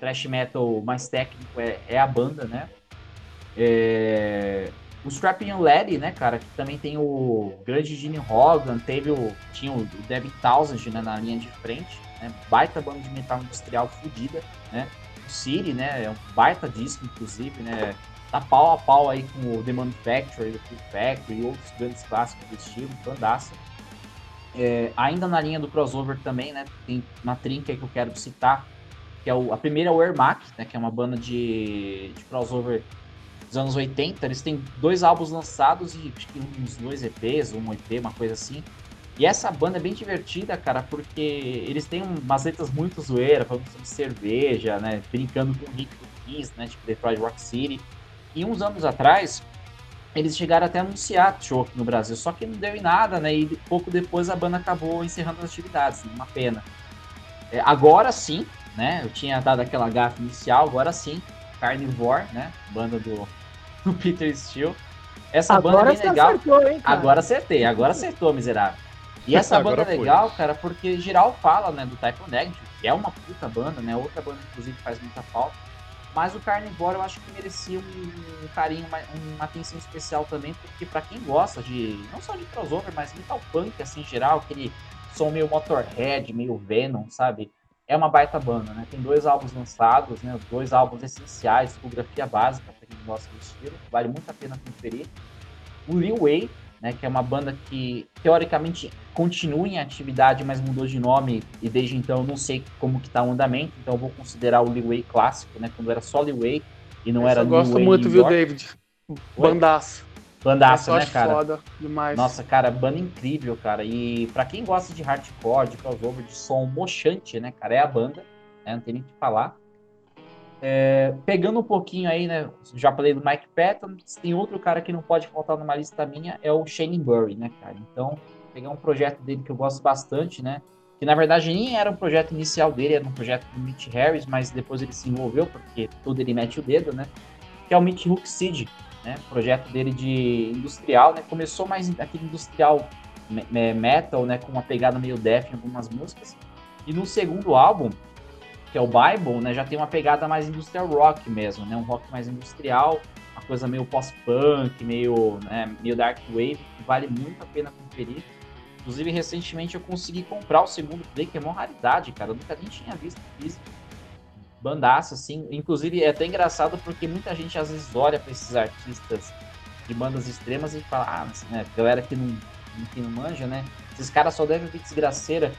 thrash metal mais técnico é, é a banda, né? É... O Strapping Lady, né, cara, que também tem o grande Gene Hogan, teve o, tinha o Devin Townsend né, na linha de frente, né, baita banda de metal industrial fodida, né, o City, né, é um baita disco, inclusive, né, tá pau a pau aí com o The Manufacturer, o Full Factory e outros grandes clássicos do estilo, bandaça. É, ainda na linha do crossover também, né, tem uma trinca que eu quero citar, que é o, a primeira é o Ermac, né, que é uma banda de, de crossover dos anos 80. Eles têm dois álbuns lançados e acho que uns dois EPs, um EP, uma coisa assim. E essa banda é bem divertida, cara, porque eles têm umas letras muito zoeiras, falando sobre cerveja, né, brincando com o Rick do Kiss, né, tipo Detroit Rock City. E uns anos atrás, eles chegaram até a anunciar show aqui no Brasil, só que não deu em nada, né? E pouco depois a banda acabou encerrando as atividades, uma pena. É, agora sim, né? Eu tinha dado aquela gafa inicial, agora sim, Carnivore, né? Banda do, do Peter Steele. Essa agora banda é bem legal. Acertou, hein, agora acertei, agora acertou, miserável. E essa banda é legal, cara, porque geral fala, né, do Type Negative, que é uma puta banda, né? Outra banda, inclusive, faz muita falta. Mas o Carnivore eu acho que merecia um, um carinho, uma, uma, atenção especial também, porque para quem gosta de, não só de crossover, mas metal punk, assim, em geral, aquele som meio Motorhead, meio Venom, sabe? É uma baita banda, né? Tem dois álbuns lançados, né? Dois álbuns essenciais, discografia básica, para quem gosta do estilo, vale muito a pena conferir. O Lil Way, né, que é uma banda que teoricamente continua em atividade, mas mudou de nome e desde então eu não sei como que tá o andamento, então eu vou considerar o Lee Way clássico, né, quando era só Lee Way e não era Eu gosto muito, viu, David? Bandaço. Bandaço, né, cara? Foda demais. Nossa, cara, banda incrível, cara. E para quem gosta de hardcore, de crossover, de som mochante, né, cara, é a banda, né, não tem nem o que falar. É, pegando um pouquinho aí, né? Já falei do Mike Patton, tem outro cara que não pode faltar numa lista minha, é o Shane Burry, né, cara? Então, pegar um projeto dele que eu gosto bastante, né? Que na verdade nem era um projeto inicial dele, era um projeto do Mitch Harris, mas depois ele se envolveu, porque tudo ele mete o dedo, né? Que é o Mitch Hook Seed, né? Projeto dele de industrial, né? Começou mais aquele industrial metal, né? Com uma pegada meio death em algumas músicas. E no segundo álbum, que é o Bible, né, já tem uma pegada mais industrial rock mesmo, né, um rock mais industrial, uma coisa meio post-punk, meio, né, meio dark wave, que vale muito a pena conferir. Inclusive, recentemente eu consegui comprar o segundo play, que é uma raridade, cara, eu nunca nem tinha visto isso. Bandaça, assim. Inclusive, é até engraçado porque muita gente às vezes olha para esses artistas de bandas extremas e fala, ah, né, galera que não, que não manja, né? Esses caras só devem ver desgraceira.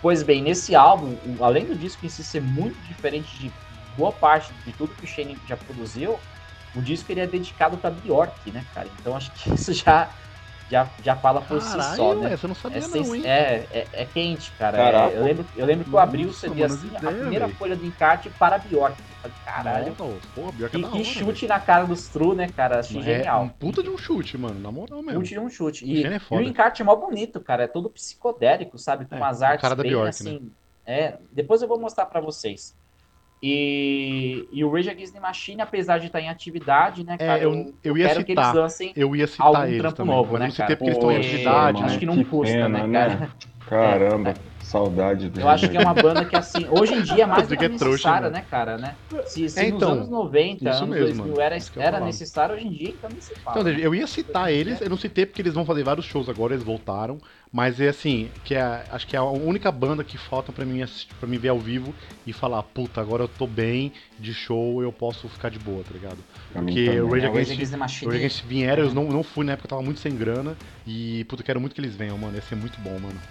Pois bem, nesse álbum, além do disco em si ser muito diferente de boa parte de tudo que o Shane já produziu, o disco ele é dedicado para Bjork, né, cara? Então acho que isso já já, já fala por Caralho, si só, né? Essa eu não sabia é, não, hein? É, é, é quente, cara. É, eu, lembro, eu lembro que eu abri o CD assim, ideia, a primeira véio. folha do encarte para Bjork. Caralho. Porra, Bjork é que, que chute véio. na cara dos True, né, cara? Achei é genial. Um puta de um chute, mano. Na moral mesmo. Chute de um chute. E, é e o encarte é mó bonito, cara. É todo psicodélico, sabe? Com é, umas artes cara bem Bjork, assim. Né? É, depois eu vou mostrar para vocês. E, e o Rage Against the Machine, apesar de estar em atividade, né, é, cara, é, eu, eu, eu, ia citar, que eles lancem eu ia citar algum eles trampo também, novo, né, cara? porque eles estão em atividade, Acho né? que não que custa, pena, né, cara? Caramba. É, Saudade dele. Eu acho que é uma banda que, assim, hoje em dia é mais do que necessária, né, cara, né? Se, se é, então, nos anos 90, anos mesmo, 2000 era, era necessário, hoje em dia então nem se fala. Então, eu ia citar eles, eu não citei porque eles vão fazer vários shows agora, eles voltaram, mas é assim, que é, acho que é a única banda que falta para mim para mim ver ao vivo e falar, puta, agora eu tô bem de show, eu posso ficar de boa, tá ligado? Porque o Rage Against, Machine, Rage Against vieram, eu não, não fui na época, eu tava muito sem grana e puta, quero muito que eles venham, mano, ia ser muito bom, mano.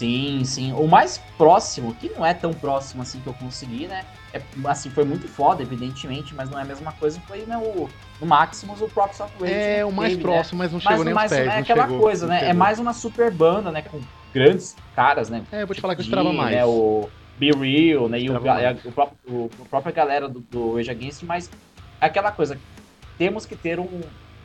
Sim, sim. O mais próximo, que não é tão próximo assim que eu consegui, né? É, assim, foi muito foda, evidentemente, mas não é a mesma coisa. Foi né, o, no Maximus o Prox of Rage. É, o mais teve, né? próximo, né? mas não chegou mas, nem mais, pés, É aquela chegou, coisa, né? É mais uma super banda, né? Com grandes caras, né? É, eu vou te falar que eu esperava mais. Né, o Be Real, né? E o, o, próprio, o, o própria galera do, do Rage Against, mas é aquela coisa, temos que ter um,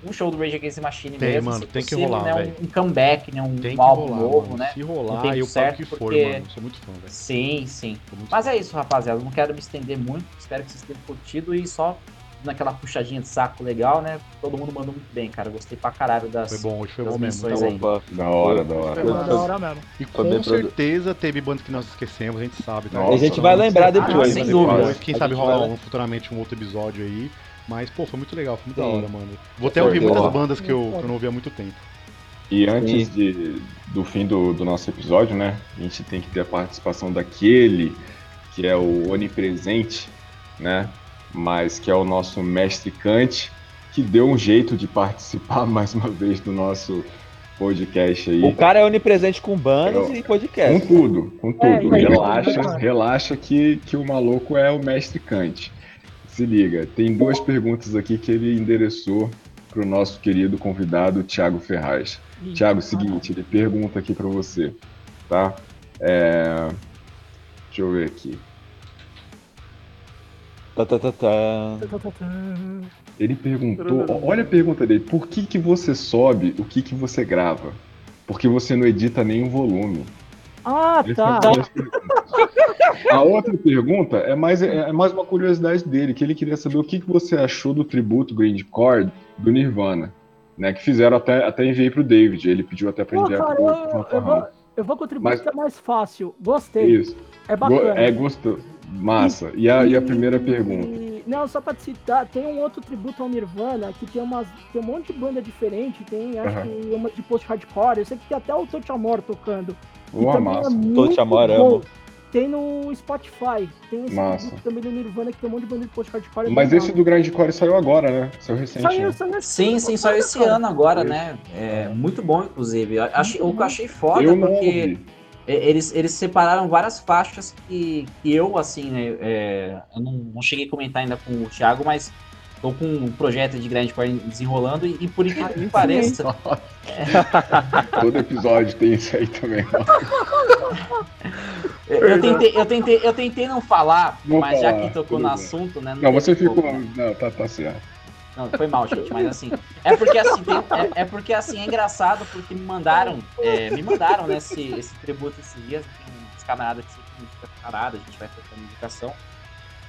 um show do Rage Against the Machine tem, mesmo. Mano, tem possível, que rolar, né? Um, um, comeback, né? Um, um álbum rolar, novo, mano. né? Se rolar, eu certo, que for, porque... mano. Sou muito fã, velho. Sim, sim. Mas é isso, rapaziada. Não quero me estender muito. Espero que vocês tenham curtido e só naquela puxadinha de saco legal, né? Todo mundo mandou muito bem, cara. Gostei pra caralho das. Foi bom, hoje foi bom mesmo. Então, da hora, da hora. Foi da hora mesmo. E com certeza teve bandas que nós esquecemos, a gente sabe. Tá? a gente vai lembrar depois. Ah, sem dúvida. Quem sabe rolar futuramente um outro episódio aí. Mas, pô, foi muito legal, foi muito Sim. da hora, mano. Vou até ouvir muitas bandas que eu, que eu não ouvi há muito tempo. E antes de, do fim do, do nosso episódio, né? A gente tem que ter a participação daquele que é o onipresente, né? Mas que é o nosso mestre Kant, que deu um jeito de participar mais uma vez do nosso podcast aí. O cara é onipresente com bandas e podcast. Com tudo, com tudo. É, relaxa, relaxa que, que o maluco é o mestre Kant. Se liga, tem duas perguntas aqui que ele endereçou para o nosso querido convidado Tiago Ferraz. Tiago, seguinte, ele pergunta aqui para você, tá? É... Deixa eu ver aqui. Tá, tá, tá, tá. Ele perguntou, olha a pergunta dele, por que que você sobe o que que você grava? Porque você não edita nenhum volume. Ah, tá. A outra pergunta é mais, é mais uma curiosidade dele, que ele queria saber o que, que você achou do tributo Grindcore do Nirvana, né? Que fizeram até, até enviei pro David, ele pediu até para enviar cara, pro, eu, eu, vou, eu vou contribuir Mas, que é mais fácil. Gostei. Isso. É bacana. É gostoso. Massa. E, e, a, e a primeira pergunta? Não, só pra citar, tem um outro tributo ao Nirvana que tem, umas, tem um monte de banda diferente, tem acho que uma de post-hardcore, eu sei que tem até o Touch Amor tocando. Boa, massa. É Touch Amor amo. Tem no Spotify. Tem esse Massa. também do Nirvana que tem um monte de banda de post-hardcore. Mas esse do Grindcore saiu agora, né? Saiu recente. Saiu, saiu sim, sim, saiu esse cara. ano agora, né? É, muito bom, inclusive. Eu achei, o que eu achei foda, eu porque eles, eles separaram várias faixas que, que eu, assim, né? É, eu não, não cheguei a comentar ainda com o Thiago, mas Tô com um projeto de grande desenrolando e, e por incrível que pareça. Todo episódio tem isso aí também. eu, tentei, eu, tentei, eu tentei não falar, Vou mas falar, já que tocou no bem. assunto, né? Não, não você ficou. Não, tá, tá certo. Não, foi mal, gente, mas assim. É porque assim, tem, é, é, porque assim, é engraçado, porque me mandaram, é, me mandaram né, esse, esse tributo esses dias, tem uns camaradas que se parada, a gente vai trocando indicação.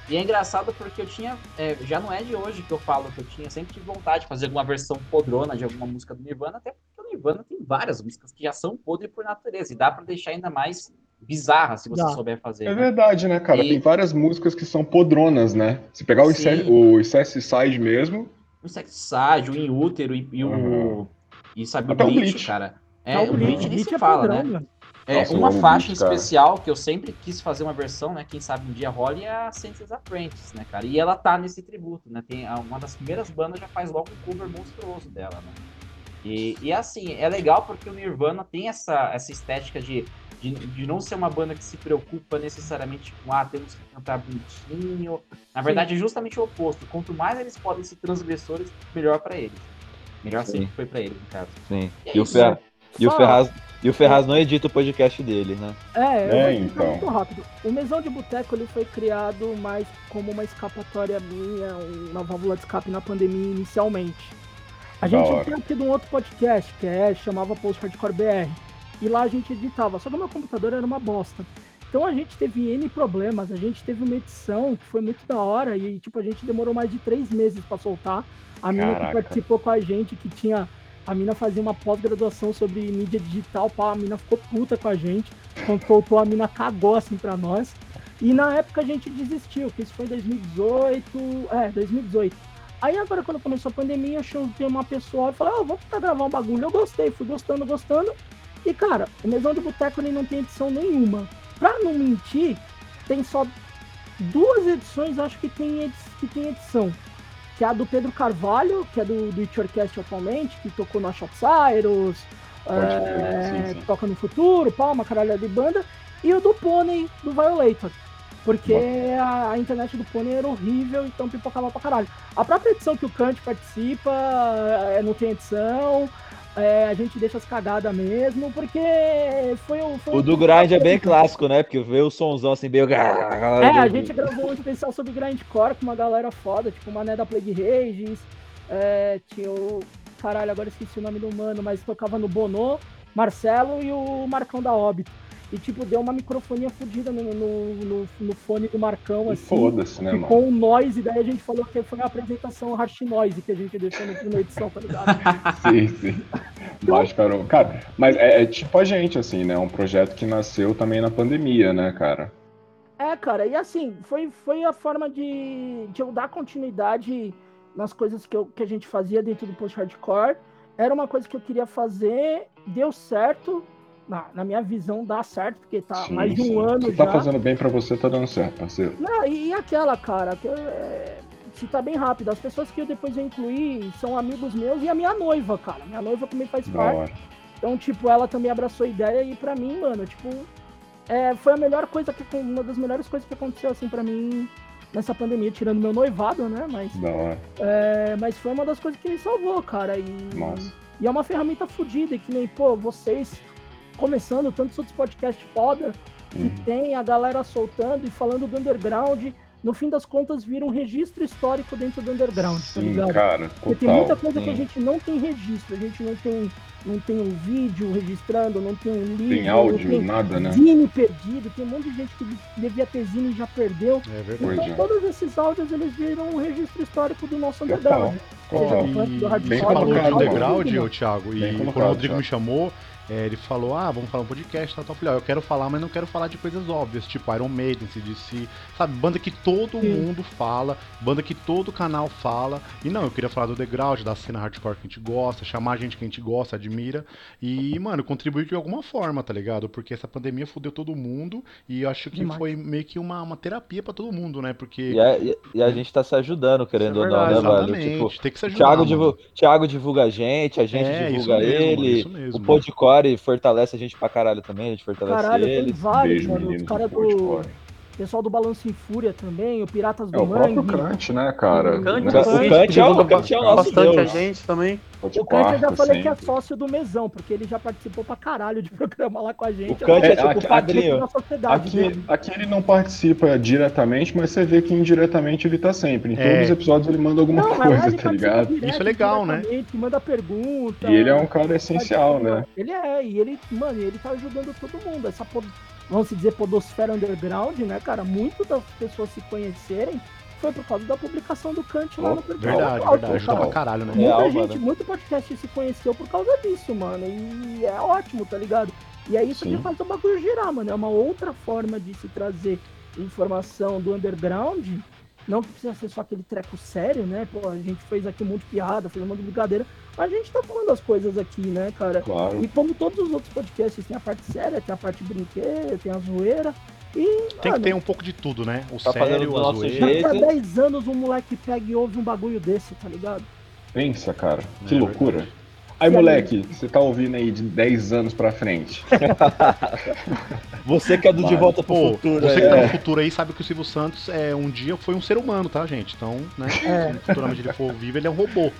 E é engraçado porque eu tinha. É, já não é de hoje que eu falo que eu tinha sempre tive vontade de fazer alguma versão podrona de alguma música do Nirvana, até porque o Nirvana tem várias músicas que já são podre por natureza. E dá para deixar ainda mais bizarra se você souber fazer. É né? verdade, né, cara? E... Tem várias músicas que são podronas, né? Se pegar o, o Incest Side mesmo. O Incest Side, o In Útero e, e uhum. o. E sabe, Até o Bleach, Bleach, cara. É, o Bleach nem se é fala, né? É, Nossa, uma faixa especial que eu sempre quis fazer uma versão, né? Quem sabe um dia role é a Senses Apprentice, né, cara? E ela tá nesse tributo, né? Tem uma das primeiras bandas já faz logo um cover monstruoso dela, né? E, e assim, é legal porque o Nirvana tem essa, essa estética de, de, de não ser uma banda que se preocupa necessariamente com, ah, temos que cantar bonitinho. Na verdade, Sim. é justamente o oposto. Quanto mais eles podem ser transgressores, melhor para eles. Melhor Sim. sempre foi para eles, no caso. Sim. E, e o, Fer... e o Ferraz e o Ferraz não edita o podcast dele, né? É, é então. muito rápido. O Mesão de Boteco ele foi criado mais como uma escapatória minha, uma válvula de escape na pandemia inicialmente. A gente tinha tido um outro podcast que é, chamava Post Hardcore BR. E lá a gente editava, só que o meu computador era uma bosta. Então a gente teve N problemas, a gente teve uma edição que foi muito da hora e tipo, a gente demorou mais de três meses para soltar. A minha que participou com a gente, que tinha a mina fazia uma pós-graduação sobre mídia digital, pá, a mina ficou puta com a gente. Quando voltou, a mina cagou assim pra nós. E na época a gente desistiu, que isso foi em 2018. É, 2018. Aí agora quando começou a pandemia, eu chamei uma pessoa e falei, ó, oh, tentar gravar um bagulho. Eu gostei, fui gostando, gostando. E cara, o Mesão de Boteco ele não tem edição nenhuma. Pra não mentir, tem só duas edições, acho que tem, que tem edição que é a do Pedro Carvalho, que é do, do It Orquestra atualmente, que tocou no Cyrus, é, toca no futuro, palma, caralho de banda, e o do Pônei, do Violator. Porque a, a, internet do Pônei era horrível, então pipocava pra caralho. A própria edição que o Kant participa, é, não tem edição, é, a gente deixa as cagadas mesmo, porque foi, foi o. do grind é bem clássico, né? Porque vê o somzão assim, bem. É, a gente gravou um especial sobre grindcore com uma galera foda, tipo o Mané da Plague Rages, é, tinha o. Caralho, agora esqueci o nome do mano, mas tocava no Bono, Marcelo e o Marcão da Óbito. E, tipo, deu uma microfonia fodida no, no, no, no, fone do Marcão, assim. Foda-se, né, mano? Com um noise, daí a gente falou que foi uma apresentação harsh noise que a gente deixou na edição, tá ligado? sim, sim. Mas, cara, cara, mas é, é, tipo a gente, assim, né? Um projeto que nasceu também na pandemia, né, cara? É, cara, e assim, foi, foi a forma de, de eu dar continuidade nas coisas que, eu, que a gente fazia dentro do post-hardcore. Era uma coisa que eu queria fazer, deu certo, na, na, minha visão, dá certo, porque tá sim, mais de um sim. ano você já. tá fazendo bem para você, tá dando certo, parceiro. Não, e, e aquela, cara, que é, se tá bem rápido, as pessoas que eu depois eu incluí são amigos meus e a minha noiva, cara. Minha noiva também faz da parte. Hora. Então, tipo, ela também abraçou a ideia e para mim, mano, tipo, é, foi a melhor coisa que uma das melhores coisas que aconteceu assim para mim nessa pandemia, tirando meu noivado, né? Mas, é, mas foi uma das coisas que me salvou, cara. E, Nossa. e é uma ferramenta fodida, que nem, pô, vocês começando tantos outros podcasts foda que uhum. tem a galera soltando e falando do underground. No fim das contas, vira um registro histórico dentro do underground, tá Sim, tá ligado? Cara, Porque tem muita coisa que a gente não tem registro, a gente não tem, não tem um vídeo registrando, não tem um livro. Tem áudio, tem nada, né? Zine perdido, tem um monte de gente que devia ter Zine e já perdeu. É verdade. Então, todos esses áudios eles viram um registro histórico do nosso underground. Total. Total. E... Bem falou de underground, Thiago, e quando o Rodrigo me chamou, é, ele falou, ah, vamos falar um podcast, tal, tal. Eu falei, ó, eu quero falar, mas não quero falar de coisas óbvias, tipo Iron Maiden, CDC, sabe? Banda que todo Sim. mundo fala, banda que todo canal fala. E não, eu queria falar do The Ground, da cena hardcore que a gente gosta, chamar a gente que a gente gosta, admira. E, mano, contribuir de alguma forma, tá ligado? Porque essa pandemia fudeu todo mundo e eu acho que Demais. foi meio que uma, uma terapia para todo mundo, né? Porque. E a, e a, gente tá se ajudando, querendo é ou não, né, Exatamente, velho? Tipo, tem que se ajudar. Thiago, divulga, Thiago divulga a gente, a gente é, divulga mesmo, ele. O Podcore fortalece a gente pra caralho também, a gente fortalece caralho, eles. Tem vários, Beijo, mano. Os caras do pessoal do Balanço em Fúria também, o Piratas do é, Mangue. O próprio Kant, né, cara? O Kant, o Kant, o Kant é o, Kant é o nosso bastante Deus. a gente também. O Kant eu já falei sempre. que é sócio do Mesão, porque ele já participou pra caralho de programa lá com a gente. O Kant é, é tipo o padrinho. Da sociedade aqui, aqui ele não participa diretamente, mas você vê que indiretamente ele tá sempre. Em é. todos os episódios ele manda alguma não, coisa, tá ligado? Direto, Isso é legal, né? Manda pergunta. E ele é um cara essencial, né? Ele é, e ele, mano, ele tá ajudando todo mundo. Essa vamos dizer, podosfera underground, né, cara? Muito das pessoas se conhecerem foi por causa da publicação do Kant lá no Verdade, verdade. Cara. Ajuda pra caralho, né? Muita Real, gente, mano. muito podcast se conheceu por causa disso, mano. E é ótimo, tá ligado? E é isso Sim. que faz o bagulho girar, mano. É uma outra forma de se trazer informação do underground. Não que precisa ser só aquele treco sério, né? Pô, a gente fez aqui um monte de piada, fez um monte de brincadeira a gente tá falando as coisas aqui, né, cara? Claro. E como todos os outros podcasts, tem a parte séria, tem a parte brinquedo, tem a zoeira. E, tem mano, que ter um pouco de tudo, né? O tá sério, a zoeira. Há 10 anos um moleque pega e ouve um bagulho desse, tá ligado? Pensa, cara. Que é, loucura. Verdade. Aí, moleque, você tá ouvindo aí de 10 anos pra frente. você que é do De Volta pro Pô, Futuro. Você é. que tá no futuro aí sabe que o Silvio Santos é, um dia foi um ser humano, tá, gente? Então, né? É. Se futuramente ele for vivo, ele é um robô.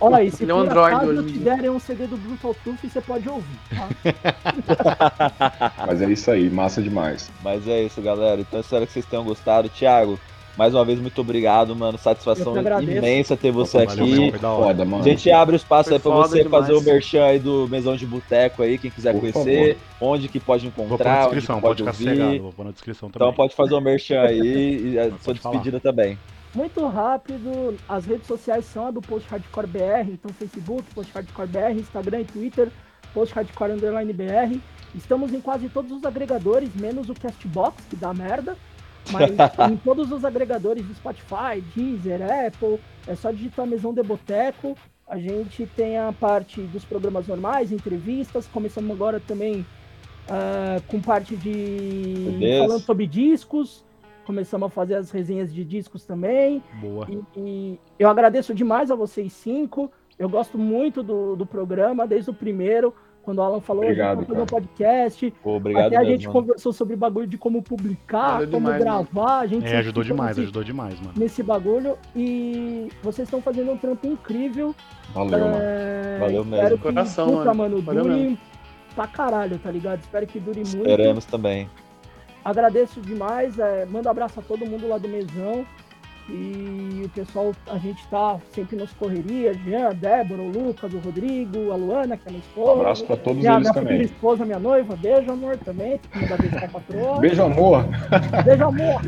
Olha aí, se ele é um hoje. te derem um CD do Brutal Truth, você pode ouvir, tá? Mas é isso aí, massa demais. Mas é isso, galera. Então espero que vocês tenham gostado. Thiago, mais uma vez, muito obrigado, mano. Satisfação imensa ter você Opa, aqui. Valeu, foda, mano. A gente abre o espaço Foi aí pra você demais. fazer o merchan aí do Mesão de Boteco aí, quem quiser Por conhecer, favor. onde que pode encontrar, onde pode, pode ouvir. Vou pôr na descrição também. Então pode fazer o merchan aí e a sua despedida falar. também. Muito rápido, as redes sociais são a do Post Hardcore BR, então Facebook, Post Hardcore BR, Instagram e Twitter, Post Hardcore Underline BR. Estamos em quase todos os agregadores, menos o Castbox, que dá merda. Mas em todos os agregadores do Spotify, Deezer, Apple, é só digitar Mesão de Boteco. A gente tem a parte dos programas normais, entrevistas. Começamos agora também uh, com parte de. falando sobre discos começamos a fazer as resenhas de discos também. Boa. E, e eu agradeço demais a vocês cinco. Eu gosto muito do, do programa, desde o primeiro, quando o Alan falou, obrigado, a gente fazer um podcast. Pô, obrigado Até a gente mano. conversou sobre bagulho de como publicar, como demais, gravar. Mano. A gente é, ajudou demais, nesse, ajudou demais, mano. Nesse bagulho. E vocês estão fazendo um trampo incrível. Valeu, é... mano. Valeu mesmo. Coração, mano. mano Valeu dure mesmo. pra caralho, tá ligado? Espero que dure muito. Esperamos também. Agradeço demais, é, mando um abraço a todo mundo lá do Mesão. E o pessoal, a gente tá sempre nas correrias, Jean, Débora, o Lucas, o Rodrigo, a Luana, que é minha esposa. Um abraço pra todos minha, eles minha também. Minha esposa, minha noiva, beijo, amor, também. Pra patroa. Beijo, amor. Beijo, amor.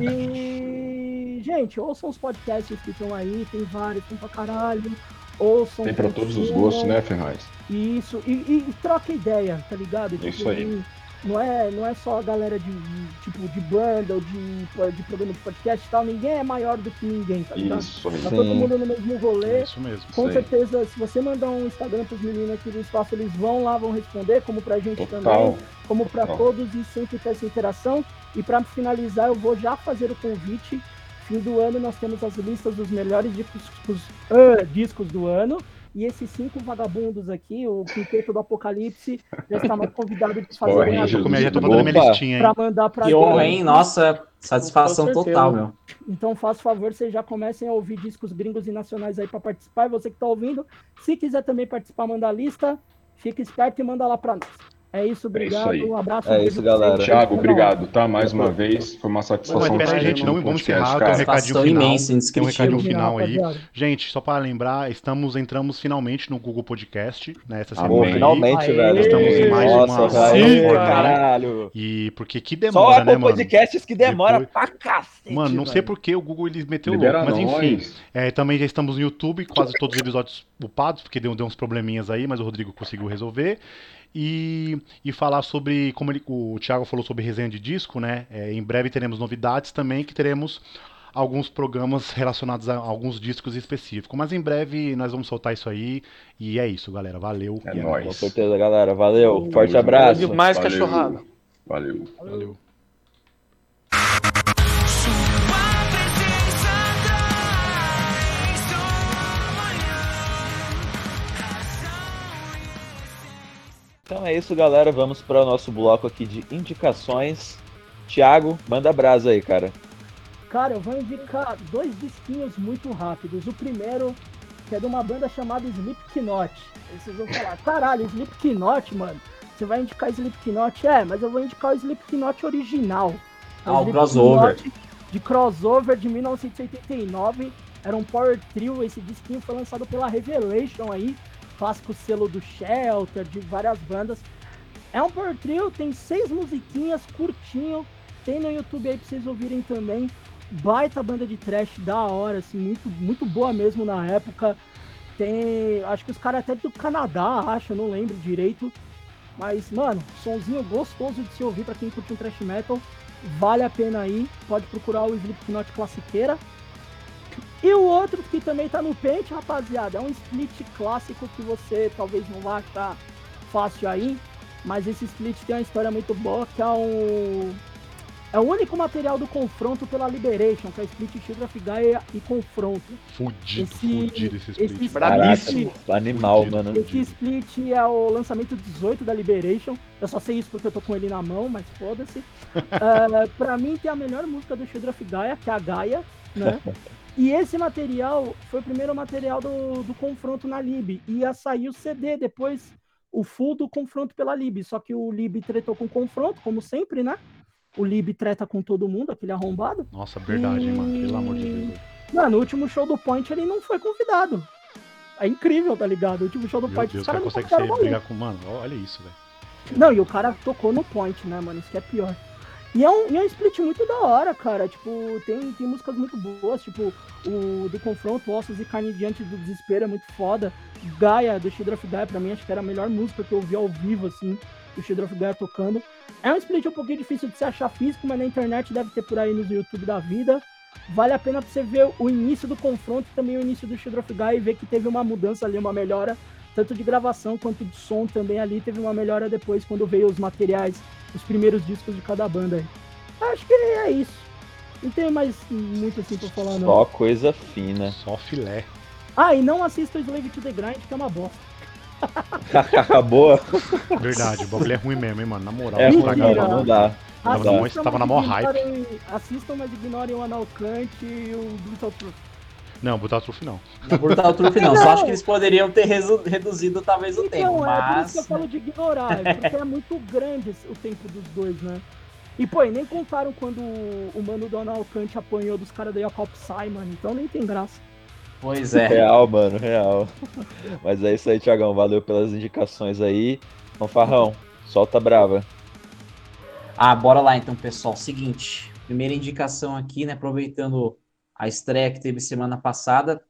E, gente, ouçam os podcasts que estão aí, tem vários, tem pra caralho. Ouçam. Tem pra todos os gostos, né, Ferraz? Isso, e, e, e troca ideia, tá ligado? Tipo, Isso aí não é, não é só a galera de, de tipo de banda ou de, de programa de podcast e tal, ninguém é maior do que ninguém, tá ligado? Isso, tá todo mundo no mesmo rolê. Isso mesmo. Com certeza, se você mandar um Instagram pros meninos aqui do espaço, eles vão lá, vão responder, como pra gente Total. também, como pra Total. todos e sempre ter essa interação. E pra finalizar, eu vou já fazer o convite. Fim do ano nós temos as listas dos melhores discos, uh, discos do ano. E esses cinco vagabundos aqui, o quinteto do Apocalipse, já está mais convidado de fazer Porra, a já, já tô mandando minha listinha, Pra mandar pra Que honra, hein? Nossa, satisfação total, meu. Então, faça favor, vocês já comecem a ouvir discos gringos e nacionais aí para participar. E você que tá ouvindo, se quiser também participar, manda a lista, fica esperto e manda lá para nós. É isso, obrigado. É isso um abraço. É isso, galera. Thiago, obrigado, tá? Mais uma vez. Foi uma satisfação. Mas peraí, gente, não vamos encerrar. Tem um recadinho final. tem um recadinho final aí. Gente, só para lembrar, estamos, entramos finalmente no Google Podcast, né? Essa semana. Aí. Finalmente, Aê. velho. Estamos em mais Nossa, uma plataforma. Caralho. E porque que demora, Só né, mano? podcasts que demora Depois... pra cacete. Mano, não sei por que o Google ele meteu louco, mas enfim. É, também já estamos no YouTube, quase todos os episódios upados, porque deu, deu uns probleminhas aí, mas o Rodrigo conseguiu resolver. E, e falar sobre, como ele, o Thiago falou sobre resenha de disco, né? É, em breve teremos novidades também, que teremos alguns programas relacionados a alguns discos específicos. Mas em breve nós vamos soltar isso aí. E é isso, galera. Valeu. É, é nóis. Com certeza, galera. Valeu. Forte abraço. Mais Valeu. cachorrada. Valeu. Valeu. Então é isso, galera. Vamos para o nosso bloco aqui de indicações. Thiago, manda brasa aí, cara. Cara, eu vou indicar dois disquinhos muito rápidos. O primeiro, que é de uma banda chamada Slipknot. Aí vocês vão falar, caralho, Slipknot, mano. Você vai indicar Slipknot? É, mas eu vou indicar o Slipknot original. É ah, o crossover. De crossover de 1989. Era um power trio. Esse disquinho foi lançado pela Revelation aí clássico selo do Shelter, de várias bandas. É um power trio, tem seis musiquinhas, curtinho, tem no YouTube aí pra vocês ouvirem também. Baita banda de trash, da hora, assim, muito, muito boa mesmo na época. Tem, acho que os caras até do Canadá, acho, não lembro direito. Mas, mano, sonzinho gostoso de se ouvir para quem curte um trash metal. Vale a pena aí, pode procurar o Slipknot Classiqueira. E o outro que também tá no pente, rapaziada, é um split clássico que você talvez não vá achar fácil aí, mas esse split tem uma história muito boa, que é um é o único material do confronto pela Liberation, que é Split Shield of Gaia e confronto. Fudido, esse, fudido esse split. Esse split animal, fudido. mano. Esse split é o lançamento 18 da Liberation. Eu só sei isso porque eu tô com ele na mão, mas foda-se. uh, pra mim tem a melhor música do Shield of Gaia, que é a Gaia, né? E esse material foi o primeiro material do, do confronto na Lib. Ia sair o CD depois, o full do confronto pela Lib. Só que o Lib tretou com o confronto, como sempre, né? O Lib treta com todo mundo, aquele arrombado. Nossa, verdade, e... mano. Pelo amor de Deus. Mano, no último show do Point ele não foi convidado. É incrível, tá ligado? O último show do Meu Point. Deus, os caras conseguem ser brigar com. Mano, olha isso, velho. Não, e o cara tocou no Point, né, mano? Isso que é pior. E é, um, e é um split muito da hora, cara. Tipo, tem, tem músicas muito boas, tipo, o do confronto, Ossos e Carne Diante do Desespero é muito foda. Gaia, do Shadow of Gaia, pra mim, acho que era a melhor música que eu ouvi ao vivo, assim, do Shadow of Gaia tocando. É um split um pouquinho difícil de se achar físico, mas na internet deve ter por aí no YouTube da vida. Vale a pena pra você ver o início do confronto e também o início do Shadow of Gaia e ver que teve uma mudança ali, uma melhora, tanto de gravação quanto de som também ali. Teve uma melhora depois quando veio os materiais os primeiros discos de cada banda aí. Acho que é isso. Não tem mais muito assim pra falar, não. Só coisa fina. Só filé. Ah, e não assista o Slave to the Grind, que é uma bosta. Boa. Verdade, o bagulho é ruim mesmo, hein, mano. Na moral, é, ruim, não dá. Tava, na, tava na maior hype. Assistam, mas ignorem o Analcante e o Brutal Truth. Não, Brutal Truth não. Não, Brutal Truth não. Só acho que eles poderiam ter reduzido talvez o então, tempo, mas... é por isso que eu falo de ignorar, é porque é muito grande o tempo dos dois, né? E, pô, e nem contaram quando o mano do Analcante apanhou dos caras da Jacob Simon, então nem tem graça. Pois é. Real, mano, real. Mas é isso aí, Tiagão. Valeu pelas indicações aí. Fanfarrão, solta brava. Ah, bora lá então, pessoal. Seguinte, primeira indicação aqui, né? Aproveitando a estreia que teve semana passada.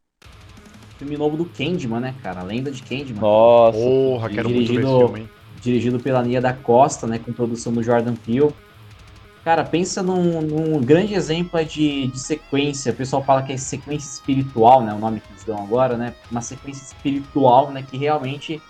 Filme novo do Candyman, né, cara? A lenda de Candyman. Nossa, porra, quero dirigido, muito ver esse filme, hein? Dirigido pela Nia da Costa, né? Com produção do Jordan Peele. Cara, pensa num, num grande exemplo de, de, sequência. O pessoal fala que é sequência espiritual, né? O nome que eles dão agora, né? Uma sequência espiritual, né? Que realmente